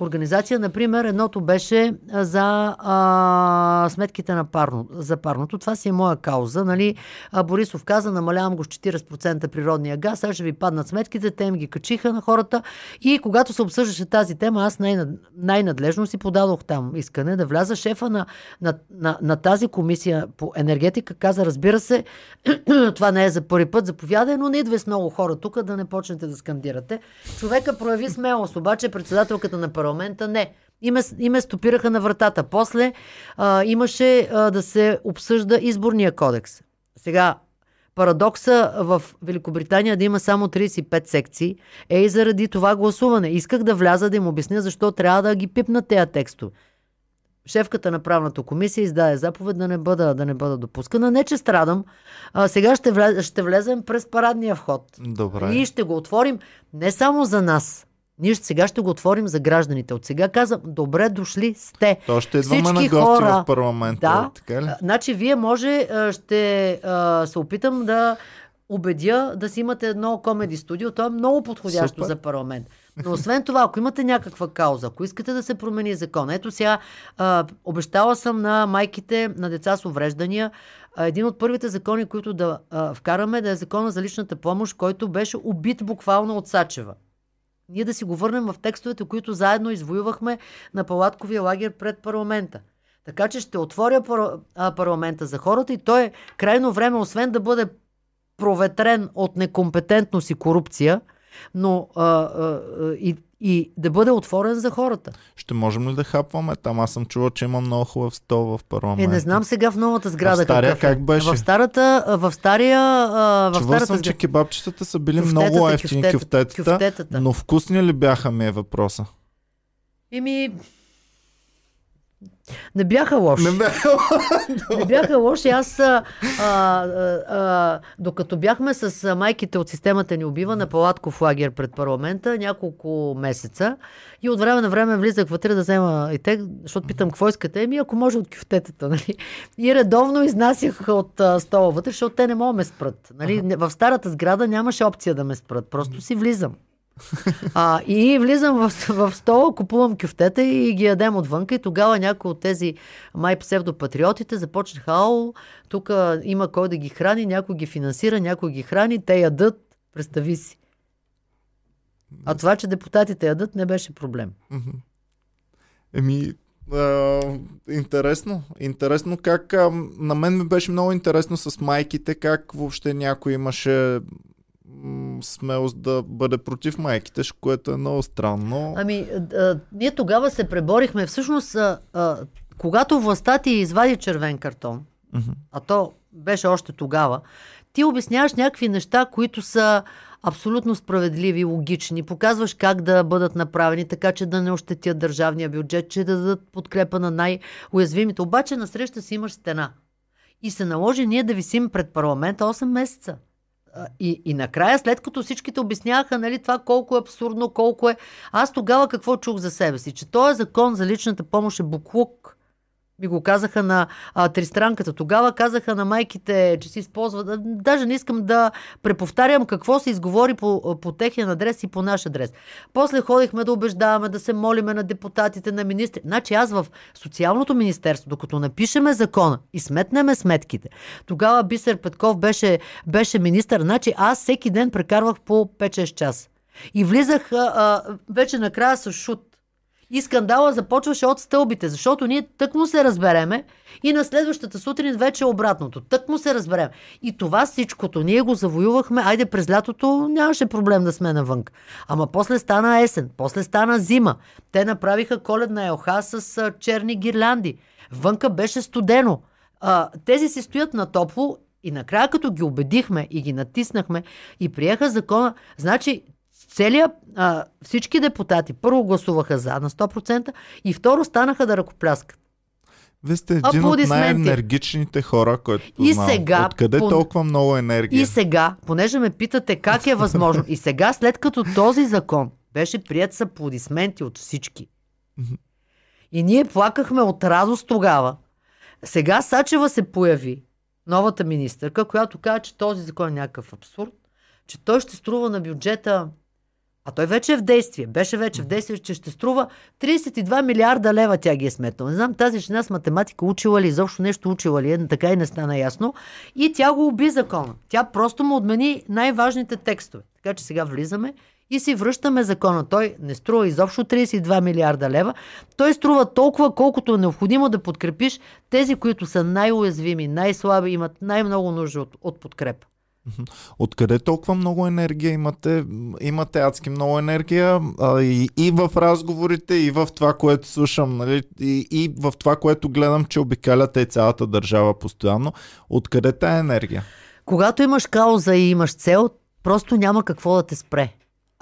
организация. Например, едното беше за а, сметките на парно, за парното. Това си е моя кауза. Нали? А, Борисов каза, намалявам го с 40% природния газ, сега ще ви паднат сметките, те им ги качиха на хората. И когато се обсъждаше тази тема, аз най- най-надлежно си подадох там искане да вляза. Шефа на, на, на, на тази комисия по енергетика каза, разбира се, [CLEARS THROAT] това не е за първи път, заповядай, но не идва с много хора тук да не почнете да скандирате. Човека прояви смелост, обаче председателката на парламента не. И ме, и ме стопираха на вратата. После а, имаше а, да се обсъжда изборния кодекс. Сега, парадокса в Великобритания да има само 35 секции е и заради това гласуване. Исках да вляза да им обясня защо трябва да ги пипнат тези текстове. Шефката на правната комисия издаде заповед да не бъда, да не бъда допускана. Не, че страдам. А, сега ще, влез, ще влезем през парадния вход. Добре. И ще го отворим не само за нас, ние сега ще го отворим за гражданите. От сега казвам, добре дошли сте. То ще идваме на гости хора, в парламента. Да, така ли? Значи вие може, ще се опитам да убедя да си имате едно комеди студио. То е много подходящо Супер. за парламент. Но освен това, ако имате някаква кауза, ако искате да се промени закон, ето сега а, обещала съм на майките на деца с увреждания а, един от първите закони, които да а, вкараме, да е закона за личната помощ, който беше убит буквално от Сачева ние да си го върнем в текстовете, които заедно извоювахме на палатковия лагер пред парламента. Така че ще отворя парламента за хората и той е крайно време, освен да бъде проветрен от некомпетентност и корупция, но а, а, и, и да бъде отворен за хората. Ще можем ли да хапваме там? Аз съм чувал, че има много хубав стол в парламента. Е, не знам сега в новата сграда в стария, какъв е. как беше? В старата, в стария... В Чувал старата съм, че кебабчетата са били кюфтетата, много ефтини кюфтетата, кюфтетата, кюфтетата, но вкусни ли бяха ми е въпроса? Еми, не бяха лоши. Не бяха, не бяха лоши. Аз, а, а, а, докато бяхме с майките от системата ни убива на палатков лагер пред парламента няколко месеца и от време на време влизах вътре да взема и те, защото питам какво искате, еми ако може от кюфтетата. Нали? И редовно изнасях от а, стола вътре, защото те не могат ме спрат. Нали? В старата сграда нямаше опция да ме спрат. Просто си влизам. А, и влизам в, в стола, купувам кюфтета и ги ядем отвънка и тогава някои от тези май псевдопатриотите започнаха, тук има кой да ги храни, някой ги финансира, някой ги храни, те ядат, представи си. А това, че депутатите ядат, не беше проблем. Еми, А, интересно. Интересно как... А, на мен ми беше много интересно с майките, как въобще някой имаше смелост да бъде против майките, което е много странно. Ами, а, ние тогава се преборихме. Всъщност, а, а, когато властта ти извади червен картон, Мгм. а то беше още тогава, ти обясняваш някакви неща, които са абсолютно справедливи, логични. Показваш как да бъдат направени, така че да не ощетят държавния бюджет, че да дадат подкрепа на най-уязвимите. Обаче насреща си имаш стена. И се наложи ние да висим пред парламента 8 месеца. И, и накрая, след като всичките обясняваха нали, това колко е абсурдно, колко е... Аз тогава какво чух за себе си? Че този закон за личната помощ е буклук. Ми го казаха на а, тристранката. Тогава казаха на майките, че си използват. Даже не искам да преповтарям какво се изговори по, по техен адрес и по наш адрес. После ходихме да убеждаваме, да се молиме на депутатите, на министри. Значи аз в социалното министерство, докато напишеме закона и сметнеме сметките, тогава Бисер Петков беше, беше министър. Значи аз всеки ден прекарвах по 5-6 часа. И влизах а, а, вече накрая с шут. И скандала започваше от стълбите, защото ние тък му се разбереме и на следващата сутрин вече обратното. Тък му се разбереме. И това всичкото ние го завоювахме. Айде през лятото нямаше проблем да сме навън. Ама после стана есен, после стана зима. Те направиха коледна елха с черни гирлянди. Вънка беше студено. А, тези си стоят на топло и накрая като ги убедихме и ги натиснахме и приеха закона, значи целият, а, всички депутати първо гласуваха за на 100% и второ станаха да ръкопляскат. Вие сте един от най-енергичните хора, който И познавам. сега Откъде пон- толкова много енергия? И сега, понеже ме питате как е възможно, и сега след като този закон беше прият с аплодисменти от всички, и ние плакахме от радост тогава, сега Сачева се появи, новата министърка, която каза, че този закон е някакъв абсурд, че той ще струва на бюджета а той вече е в действие. Беше вече в действие, че ще струва 32 милиарда лева, тя ги е сметнала. Не знам тази жена с математика учила ли, изобщо нещо учила ли, е, така и не стана ясно. И тя го уби закона. Тя просто му отмени най-важните текстове. Така че сега влизаме и си връщаме закона. Той не струва изобщо 32 милиарда лева. Той струва толкова, колкото е необходимо да подкрепиш тези, които са най-уязвими, най-слаби, имат най-много нужда от, от подкрепа. Откъде толкова много енергия имате? Имате адски много енергия а, и, и в разговорите, и в това, което слушам, нали? и, и в това, което гледам, че обикаляте и цялата държава постоянно. Откъде тая енергия? Когато имаш кауза и имаш цел, просто няма какво да те спре.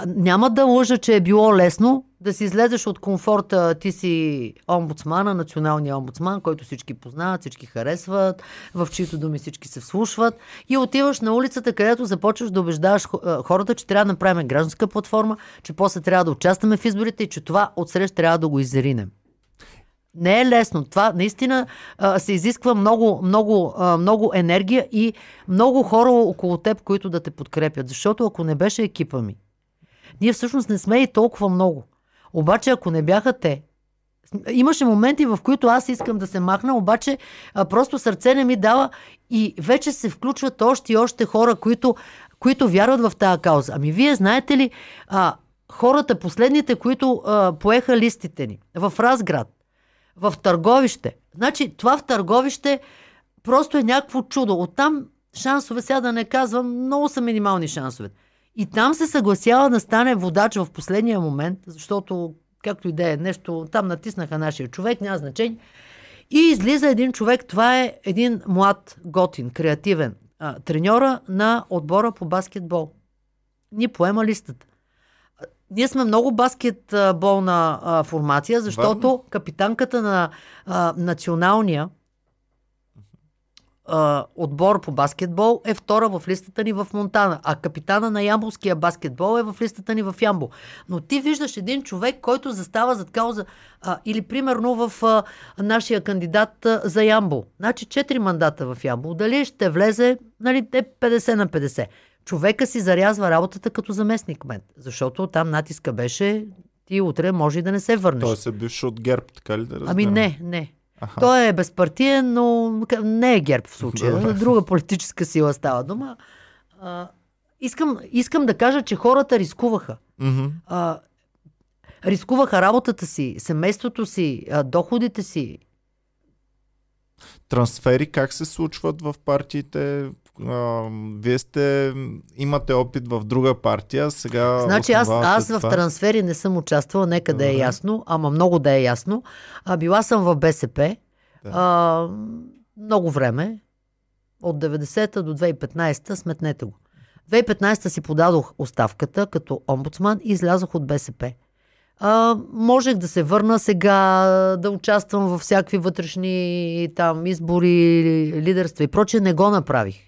Няма да лъжа, че е било лесно да си излезеш от комфорта. Ти си омбудсмана, националния омбудсман, който всички познават, всички харесват, в чието думи всички се вслушват. И отиваш на улицата, където започваш да убеждаваш хората, че трябва да направим гражданска платформа, че после трябва да участваме в изборите и че това отсрещ трябва да го изринем. Не е лесно. Това наистина а, се изисква много, много, а, много енергия и много хора около теб, които да те подкрепят. Защото ако не беше екипа ми, ние всъщност не сме и толкова много. Обаче, ако не бяха те, имаше моменти, в които аз искам да се махна, обаче а, просто сърце не ми дава и вече се включват още и още хора, които, които вярват в тази кауза. Ами вие знаете ли, а, хората, последните, които а, поеха листите ни в Разград, в Търговище. Значи това в Търговище просто е някакво чудо. Оттам шансове, сега да не казвам, много са минимални шансове. И там се съгласява да стане водач в последния момент, защото, както и да е нещо, там натиснаха нашия човек, няма значение. И излиза един човек, това е един млад, готин, креативен а, треньора на отбора по баскетбол. Ни поема листата. Ние сме много баскетболна а, формация, защото капитанката на а, националния а, отбор по баскетбол е втора в листата ни в Монтана, а капитана на ямбулския баскетбол е в листата ни в Ямбол. Но ти виждаш един човек, който застава зад кауза, а, или примерно в а, нашия кандидат а, за Ямбол. Значи 4 мандата в Ямбол. Дали ще влезе, нали, те 50 на 50. Човека си зарязва работата като заместник мен, защото там натиска беше ти утре може и да не се върнеш. Той се бивш от ГЕРБ, така ли да разберем? Ами не, не. Аха. Той е безпартиен, но не е герб в случая. Добре. Друга политическа сила става дума. А, искам, искам да кажа, че хората рискуваха. Мгм. А, рискуваха работата си, семейството си, а, доходите си. Трансфери как се случват в партиите? А, вие сте, имате опит в друга партия, сега Значи аз, аз в това. трансфери не съм участвала, нека да е ясно, ама много да е ясно. А, била съм в БСП Да. а, много време, от 90-та до 2015-та, сметнете го. 2015-та си подадох оставката като омбудсман и излязох от БСП. А, можех да се върна сега, да участвам във всякакви вътрешни там избори, лидерства и прочее. Не го направих.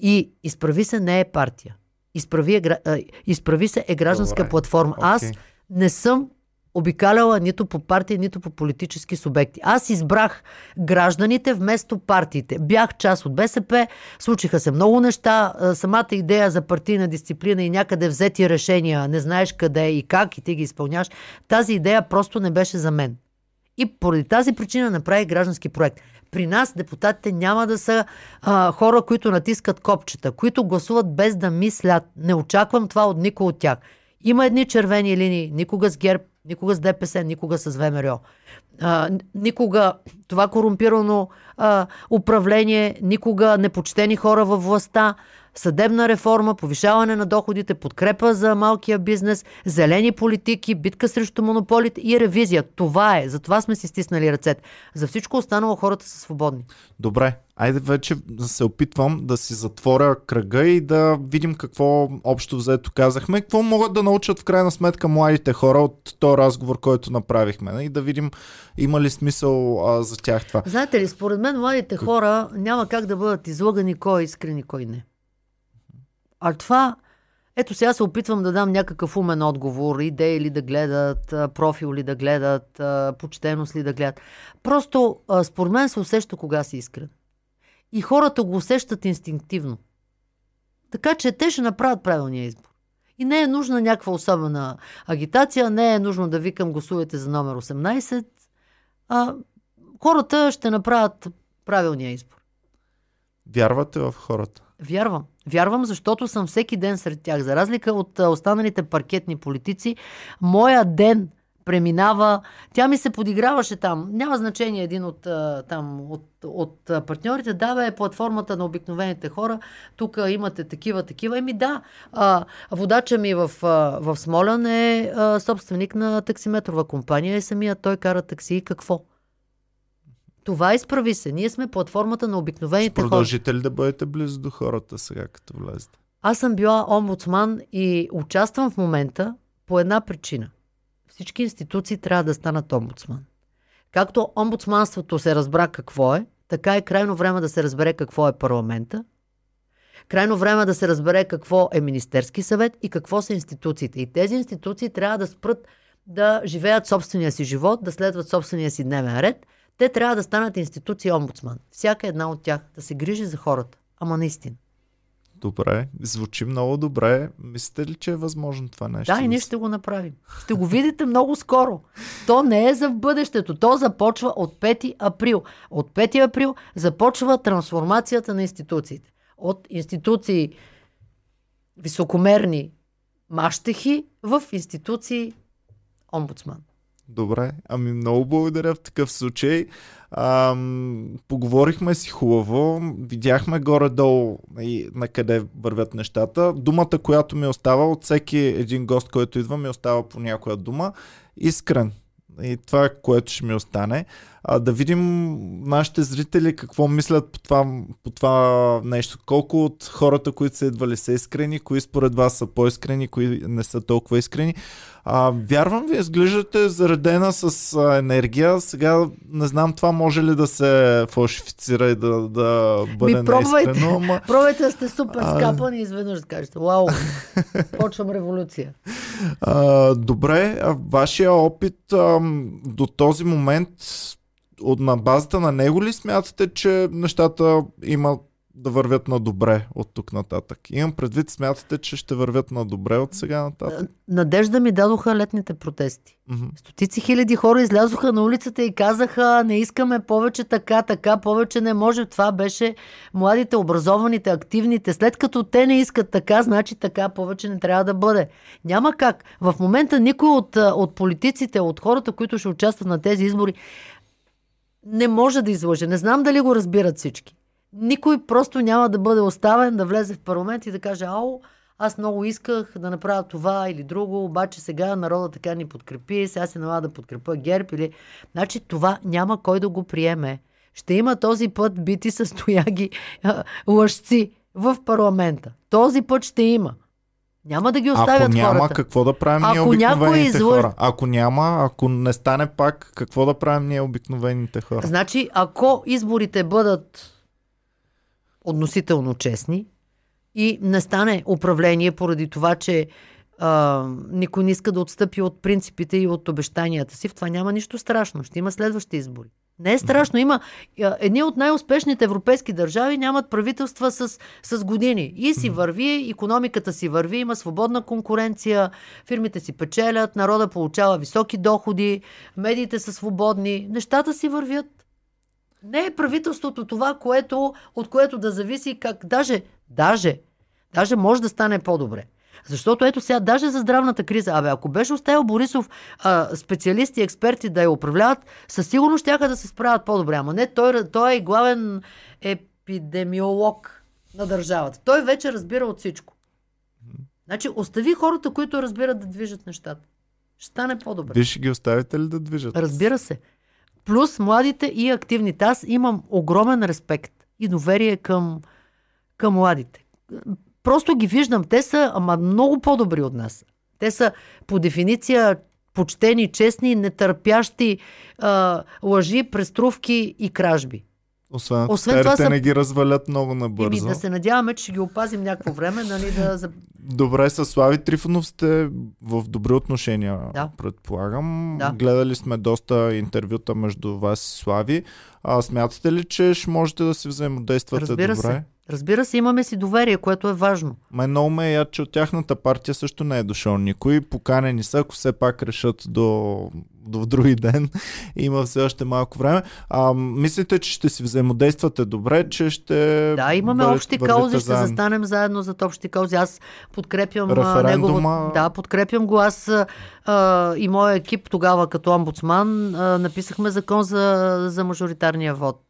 И изправи се не е партия. Изправи, е, изправи се е гражданска Добре. платформа. Аз Окей. не съм обикаляла нито по партия, нито по политически субекти. Аз избрах гражданите вместо партиите. Бях част от БСП, случиха се много неща. Самата идея за партийна дисциплина и някъде взети решения, не знаеш къде и как и ти ги изпълняваш, тази идея просто не беше за мен. И поради тази причина направих граждански проект. При нас депутатите няма да са а, хора, които натискат копчета, които гласуват без да мислят. Не очаквам това от никой от тях. Има едни червени линии, никога с ГЕРБ, никога с ДПС, никога с ВМРО. А, никога това корумпирано а, управление, никога непочтени хора във властта, съдебна реформа, повишаване на доходите, подкрепа за малкия бизнес, зелени политики, битка срещу монополите и ревизия. Това е. Затова сме си стиснали ръцете. За всичко останало хората са свободни. Добре, айде вече се опитвам да си затворя кръга и да видим какво общо взето казахме. Какво могат да научат в крайна сметка младите хора от този разговор, който направихме. И да видим има ли смисъл а, за тях това. Знаете ли, според мен младите хора няма как да бъдат излъгани кой е искрен и кой не. А това, ето сега се опитвам да дам някакъв умен отговор, идеи ли да гледат, профил ли да гледат, почтеност ли да гледат. Просто според мен се усеща кога си искрен. И хората го усещат инстинктивно. Така че те ще направят правилния избор. И не е нужна някаква особена агитация, не е нужно да викам гласувайте за номер 18. А, хората ще направят правилния избор. Вярвате в хората. Вярвам. Вярвам, защото съм всеки ден сред тях. За разлика от останалите паркетни политици, моя ден преминава. Тя ми се подиграваше там. Няма значение един от, там, от, от партньорите. Да, бе, платформата на обикновените хора. Тук имате такива, такива. Еми да, водача ми в, в Смолян е собственик на таксиметрова компания и самия той кара такси. Какво? Това изправи се. Ние сме платформата на Ще обикновените хора. продължите ли да бъдете близо до хората сега, като влезете? Аз съм била омбудсман и участвам в момента по една причина. Всички институции трябва да станат омбудсман. Както омбудсманството се разбра какво е, така е крайно време да се разбере какво е парламента, крайно време да се разбере какво е Министерски съвет и какво са институциите. И тези институции трябва да спрат да живеят собствения си живот, да следват собствения си дневен ред. Те трябва да станат институции омбудсман. Всяка една от тях да се грижи за хората. Ама наистина. Добре, звучи много добре. Мислите ли, че е възможно това нещо? Да, и ние ще го направим. Ще го видите много скоро. То не е за в бъдещето. То започва от 5 април. От 5 април започва трансформацията на институциите. От институции високомерни мащехи в институции омбудсман. Добре, ами много благодаря в такъв случай. Ам, поговорихме си хубаво, видяхме горе-долу и на къде вървят нещата. Думата, която ми остава от всеки един гост, който идва, ми остава по някоя дума. Искрен. И това е което ще ми остане. А, да видим нашите зрители какво мислят по това, по това нещо. Колко от хората, които са идвали са искрени, кои според вас са по-искрени, кои не са толкова искрени. А, вярвам ви, изглеждате заредена с а, енергия. Сега не знам това може ли да се фалшифицира и да, да бъде пробвайте. неискрено, ама [LAUGHS] Пробайте да сте супер скапани и изведнъж да кажете, вау, почвам революция. [LAUGHS] а, добре, а, вашия опит а, до този момент от на базата на него ли смятате, че нещата имат да вървят на добре от тук нататък? Имам предвид, смятате, че ще вървят на добре от сега нататък? Надежда ми дадоха летните протести. Мгм. Стотици хиляди хора излязоха на улицата и казаха, не искаме повече така, така, повече не може. Това беше младите, образованите, активните. След като те не искат така, значи така повече не трябва да бъде. Няма как. В момента никой от, от политиците, от хората, които ще участват на тези избори, не може да излъже. Не знам дали го разбират всички. Никой просто няма да бъде оставен да влезе в парламент и да каже, ау, аз много исках да направя това или друго, обаче сега народа така ни подкрепи, сега се налага да подкрепа ГЕРБ или... Значи това няма кой да го приеме. Ще има този път бити с [LAUGHS] тояги а, лъжци в парламента. Този път ще има. Няма да ги оставят Ако няма, хората. какво да правим ние Ако някой обикновените излъ- хора? Ако няма, ако не стане пак, какво да правим ние обикновените хора? Значи, ако изборите бъдат относително честни и не стане управление поради това, че а, никой не иска да отстъпи от принципите и от обещанията си, в това няма нищо страшно. Ще има следващи избори. Не е страшно. Има а, едни от най-успешните европейски държави нямат правителства с, с години. И си върви, економиката си върви, има свободна конкуренция, фирмите си печелят, народа получава високи доходи, медиите са свободни, нещата си вървят. Не е правителството това, което, от което да зависи как даже, даже, даже може да стане по-добре. Защото ето сега, даже за здравната криза, абе, ако беше оставил Борисов а, специалисти, експерти да я управляват, със сигурност ще да се справят по-добре. Ама не, той, той е главен епидемиолог на държавата. Той вече разбира от всичко. Значи, остави хората, които разбират да движат нещата. Ще стане по-добре. Вие ще ги оставите ли да движат? Разбира се. Плюс младите и активните. Аз имам огромен респект и доверие към, към младите. Просто ги виждам. Те са ама много по-добри от нас. Те са по дефиниция почтени, честни, нетърпящи а, лъжи, преструвки и кражби. Освен Освен това са- не ги развалят много набързо. да се надяваме, че ще ги опазим някакво време, нали, да... Добре, с Слави Трифонов сте в добри отношения, Да. предполагам. Да. Гледали сме доста интервюта между вас и Слави. А, смятате ли, че ще можете да си взаимодействате Разбира добре? се. Разбира се, имаме си доверие, което е важно. Ме много ме е яд, че от тяхната партия също не е дошъл никой. Поканени са, ако все пак решат до, до други ден. [LAUGHS] Има все още малко време. А, мислите, че ще си взаимодействате добре, че ще... Да, имаме бъдете- общи каузи, ще застанем заедно за общи каузи. Аз подкрепям Референдума. негово... Да, подкрепям го. Аз а, и моя екип тогава като омбудсман а, написахме закон за, за мажоритарния вод.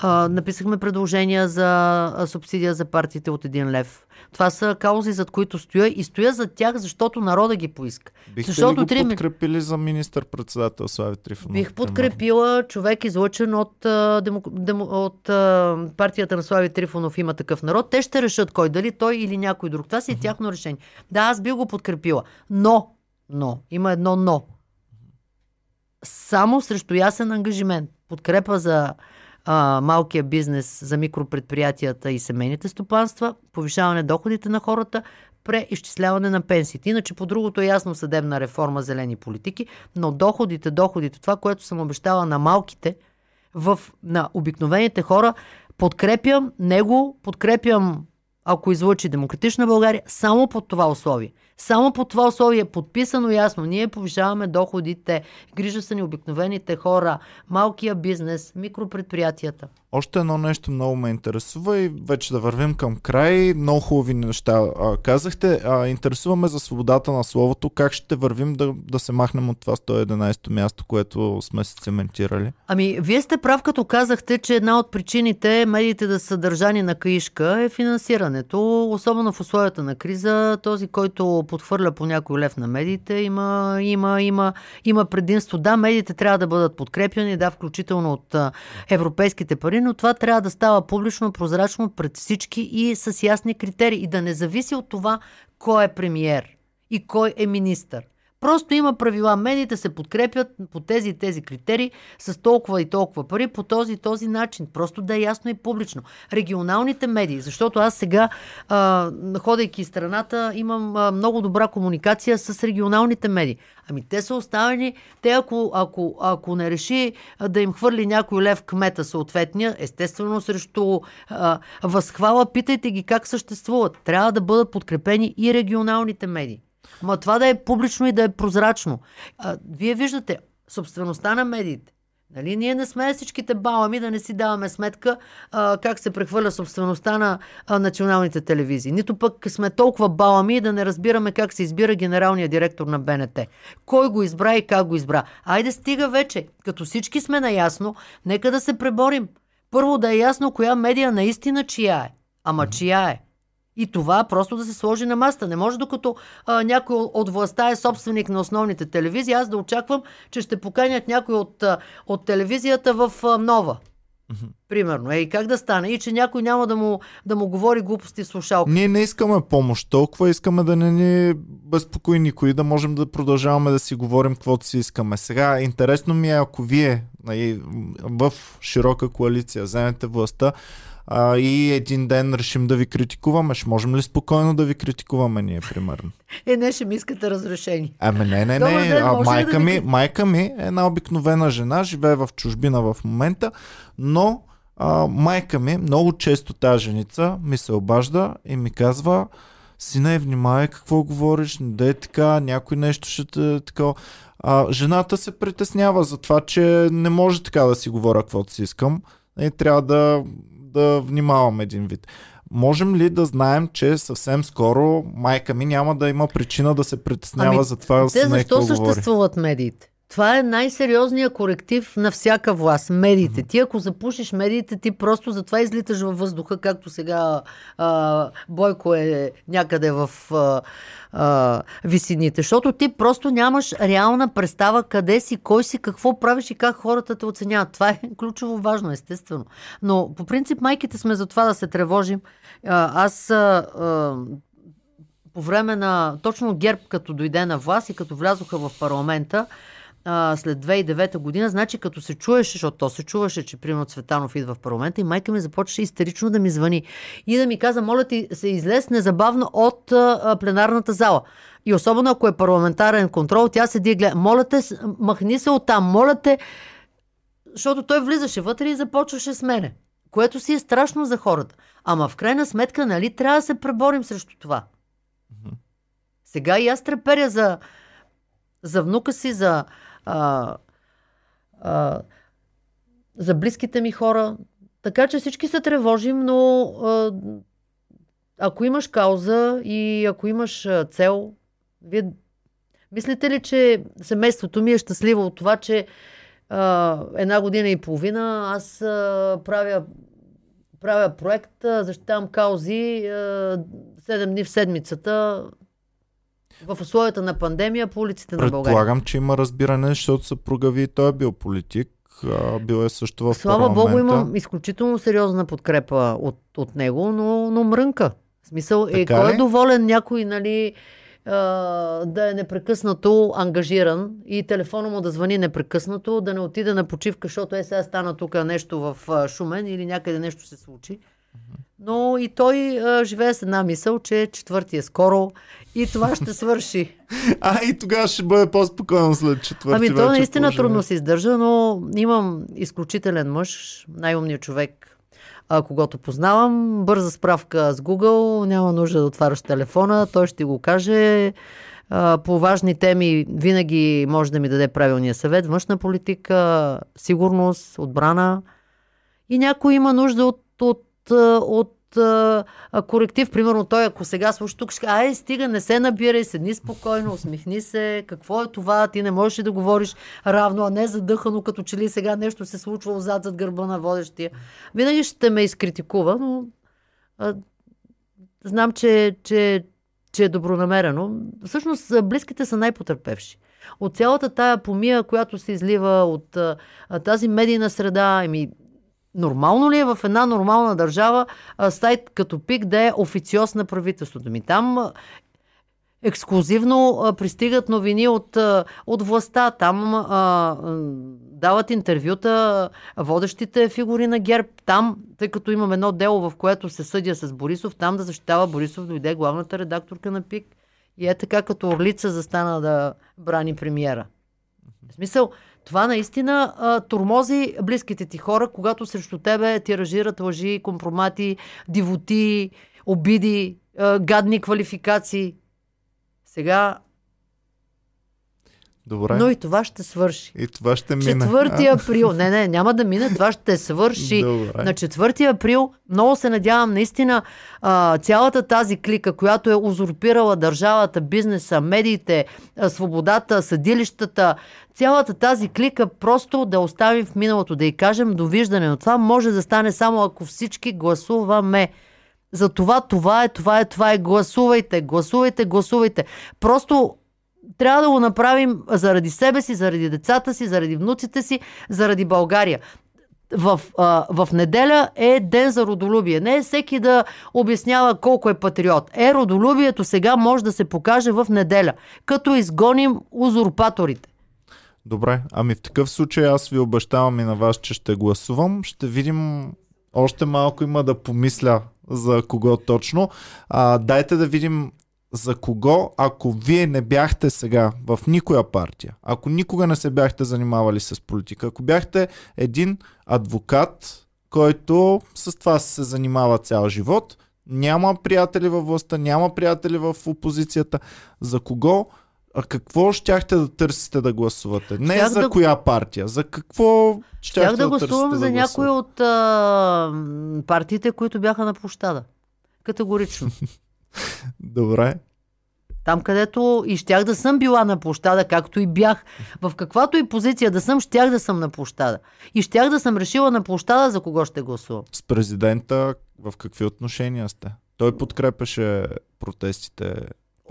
А, написахме предложения за субсидия за партиите от един лев. Това са каузи, зад които стоя и стоя за тях, защото народа ги поиска. Бихте Защото ли го подкрепили за министър-председател Слави Трифонов? Бих подкрепила човек излъчен от, а, демо, демо, от а, партията на Слави Трифонов има такъв народ. Те ще решат кой, дали той или някой друг. Това си е тяхно решение. Да, аз бих го подкрепила. Но, но, има едно но. Само срещу ясен ангажимент. Подкрепа за а, малкия бизнес, за микропредприятията и семейните стопанства, повишаване доходите на хората, преизчисляване на пенсиите. Иначе по другото е ясно съдебна реформа, зелени политики, но доходите, доходите, това, което съм обещала на малките, в, на обикновените хора, подкрепям него, подкрепям ако излъчи Демократична България, само под това условие. Само под това условие е подписано ясно. Ние повишаваме доходите, грижа са ни обикновените хора, малкия бизнес, микропредприятията. Още едно нещо много ме интересува и вече да вървим към край. Много хубави неща а, казахте. А, интересуваме за свободата на словото. Как ще вървим да, да се махнем от това 111 място, което сме се цементирали? Ами, вие сте прав, като казахте, че една от причините медиите да са съдържани на каишка е финансирането. Особено в условията на криза, този, който подхвърля по някой лев на медиите, има, има, има, има предимство. Да, медиите трябва да бъдат подкрепяни, да, включително от европейските пари, но това трябва да става публично, прозрачно пред всички и с ясни критерии. И да не зависи от това кой е премиер и кой е министър. Просто има правила. Медиите се подкрепят по тези и тези критерии с толкова и толкова пари по този и този начин. Просто да е ясно и публично. Регионалните медии, защото аз сега, а, ходейки страната, имам много добра комуникация с регионалните медии. Ами те са оставени, те ако, ако, ако не реши да им хвърли някой лев кмета съответния, естествено срещу възхвала, питайте ги как съществуват. Трябва да бъдат подкрепени и регионалните медии. Ма това да е публично и да е прозрачно. А, вие виждате, собствеността на медиите. Нали? Ние не сме всичките балами да не си даваме сметка а, как се прехвърля собствеността на а, националните телевизии. Нито пък сме толкова балами да не разбираме как се избира генералния директор на БНТ. Кой го избра и как го избра. Айде стига вече. Като всички сме наясно, нека да се преборим. Първо да е ясно коя медия наистина чия е. Ама чия е. И това просто да се сложи на маста. Не може докато а, някой от властта е собственик на основните телевизии, аз да очаквам, че ще поканят някой от, от телевизията в а, нова. Mm-hmm. Примерно. Ей, как да стане? И че някой няма да му, да му говори глупости в слушалка. Ние не искаме помощ толкова, искаме да не ни безпокои никой, да можем да продължаваме да си говорим каквото си искаме. Сега, интересно ми е, ако вие нали, в широка коалиция вземете властта, а, и един ден решим да ви критикуваме, ще можем ли спокойно да ви критикуваме ние, примерно? Е, не, ще ми искате разрешение. Ами не, не, не. Ден, а, майка, да ми, ви... майка ми е една обикновена жена, живее в чужбина в момента, но а, майка ми много често тази женица ми се обажда и ми казва сина е, внимай какво говориш, не дай така, някой нещо ще те така. А, жената се притеснява за това, че не може така да си говоря каквото си искам. И трябва да да внимавам един вид. Можем ли да знаем, че съвсем скоро майка ми няма да има причина да се притеснява ами, за това? Те защо съществуват говори? медиите? Това е най-сериозният коректив на всяка власт. Медиите. Ти ако запушиш медиите, ти просто затова излиташ във въздуха, както сега а, Бойко е някъде в а, а, висините. Защото ти просто нямаш реална представа къде си, кой си, какво правиш и как хората те оценяват. Това е ключово важно, естествено. Но по принцип майките сме за това да се тревожим. А, аз а, по време на точно ГЕРБ, като дойде на власт и като влязоха в парламента, а, след 2009 година, значи като се чуеше, защото то се чуваше, че примерно Цветанов идва в парламента и майка ми започваше истерично да ми звъни и да ми каза, моля ти се излез незабавно от а, пленарната зала. И особено ако е парламентарен контрол, тя седи и гледа, моля те, махни се оттам, моля те, защото той влизаше вътре и започваше с мене, което си е страшно за хората. Ама в крайна сметка, нали, трябва да се преборим срещу това. Сега и аз треперя за, за внука си, за, а, а, за близките ми хора. Така че всички се тревожим, но а, ако имаш кауза и ако имаш цел, вие мислите ли, че семейството ми е щастливо от това, че а, една година и половина аз а, правя, правя проект, защитавам каузи а, 7 дни в седмицата в условията на пандемия по улиците на България. Предполагам, че има разбиране, защото съпруга ви той е бил политик. Бил е също в Слава. Богу, имам изключително сериозна подкрепа от, от него, но, но мрънка. В смисъл, е, кой е доволен някой, нали, да е непрекъснато ангажиран и телефона му да звъни непрекъснато, да не отиде на почивка, защото е сега стана тук нещо в Шумен или някъде нещо се случи. Но и той а, живее с една мисъл, че четвърти е скоро и това ще свърши. а, и тогава ще бъде по-спокойно след четвърти. Ами то наистина трудно се издържа, но имам изключителен мъж, най-умният човек, а, когато познавам. Бърза справка с Google, няма нужда да отваряш телефона, той ще го каже. А, по важни теми винаги може да ми даде правилния съвет. Външна политика, сигурност, отбрана. И някой има нужда от, от от а, коректив. Примерно той, ако сега слуша тук, ще ай, стига, не се набирай, седни спокойно, усмихни се. Какво е това? Ти не можеш да говориш равно, а не задъхано, като че ли сега нещо се случва отзад зад гърба на водещия. Винаги ще ме изкритикува, но а, знам, че, че, че е добронамерено. Всъщност, близките са най-потърпевши. От цялата тая помия, която се излива от а, тази медийна среда, еми, Нормално ли е в една нормална държава сайт като ПИК да е официоз на правителството ми? Там ексклюзивно пристигат новини от, от властта. Там а, дават интервюта водещите фигури на ГЕРБ. Там, тъй като имам едно дело, в което се съдя с Борисов, там да защитава Борисов, дойде главната редакторка на ПИК и е така като орлица застана да брани премиера. В смисъл, това наистина а, турмози близките ти хора, когато срещу тебе тиражират лъжи, компромати, дивоти, обиди, а, гадни квалификации. Сега Добре. Но и това ще свърши. И това ще мине. 4 април. Не, не, няма да мине, това ще свърши. Добре. На 4 април много се надявам наистина а, цялата тази клика, която е узурпирала държавата, бизнеса, медиите, а, свободата, съдилищата, цялата тази клика просто да оставим в миналото, да й кажем довиждане. Но това може да стане само ако всички гласуваме. За това, това е, това е, това е. Гласувайте, гласувайте, гласувайте. Просто трябва да го направим заради себе си, заради децата си, заради внуците си, заради България. В, а, в неделя е ден за родолюбие. Не е всеки да обяснява колко е патриот. Е, родолюбието сега може да се покаже в неделя, като изгоним узурпаторите. Добре, ами в такъв случай аз ви обещавам и на вас, че ще гласувам. Ще видим още малко има да помисля за кого точно. А, дайте да видим за кого, ако вие не бяхте сега в никоя партия, ако никога не се бяхте занимавали с политика, ако бяхте един адвокат, който с това се занимава цял живот, няма приятели във властта, няма приятели в опозицията, за кого, а какво щяхте да търсите да гласувате? Не Щях за да- коя партия, за какво щяхте Щях да търсите гласувам за някои гласувате? от а, партиите, които бяха на площада. Категорично. [LAUGHS] [LAUGHS] Добре. Там, където и щях да съм била на площада, както и бях. В каквато и позиция да съм, щях да съм на площада. И щях да съм решила на площада за кого ще гласувам. С президента в какви отношения сте? Той подкрепеше протестите.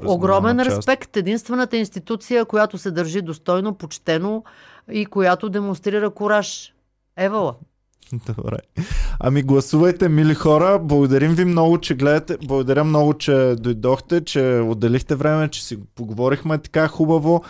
Огромен респект. Единствената институция, която се държи достойно, почтено и която демонстрира кораж. Евала. Добре. Ами гласувайте, мили хора. Благодарим ви много, че гледате. Благодаря много, че дойдохте, че отделихте време, че си поговорихме така хубаво.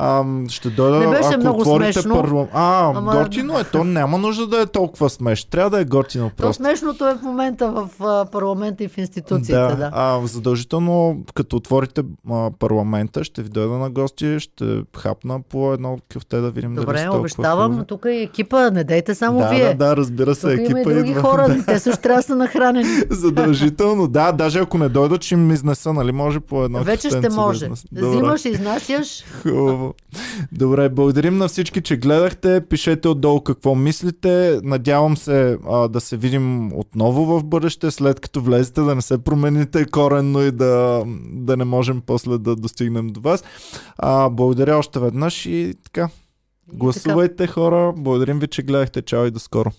Ам, ще дойда, Не беше ако много отворите смешно, първо... А, ама- готино е. То няма нужда да е толкова смешно. Трябва да е готино То просто. смешното е в момента в а, парламента и в институциите. Да, да. А, задължително, като отворите а, парламента, ще ви дойда на гости, ще хапна по едно кюфте да видим дали Добре, сте толкова обещавам. хубави. Тук е екипа, не дейте само да, вие. да, да, разбира се, Тук има и екипа други идва. хора, [LAUGHS] Да. те също трябва да са нахранени. [LAUGHS] Задължително, да. Даже ако не дойдат, ще им изнеса, нали? Може по едно Вече ще може. Добре. Взимаш, изнасяш. Хубаво. Добре, благодарим на всички, че гледахте. Пишете отдолу какво мислите. Надявам се а, да се видим отново в бъдеще, след като влезете, да не се промените коренно и да, да не можем после да достигнем до вас. А, благодаря още веднъж и така. И така. Гласувайте хора. Благодарим ви, че гледахте. Чао и до скоро.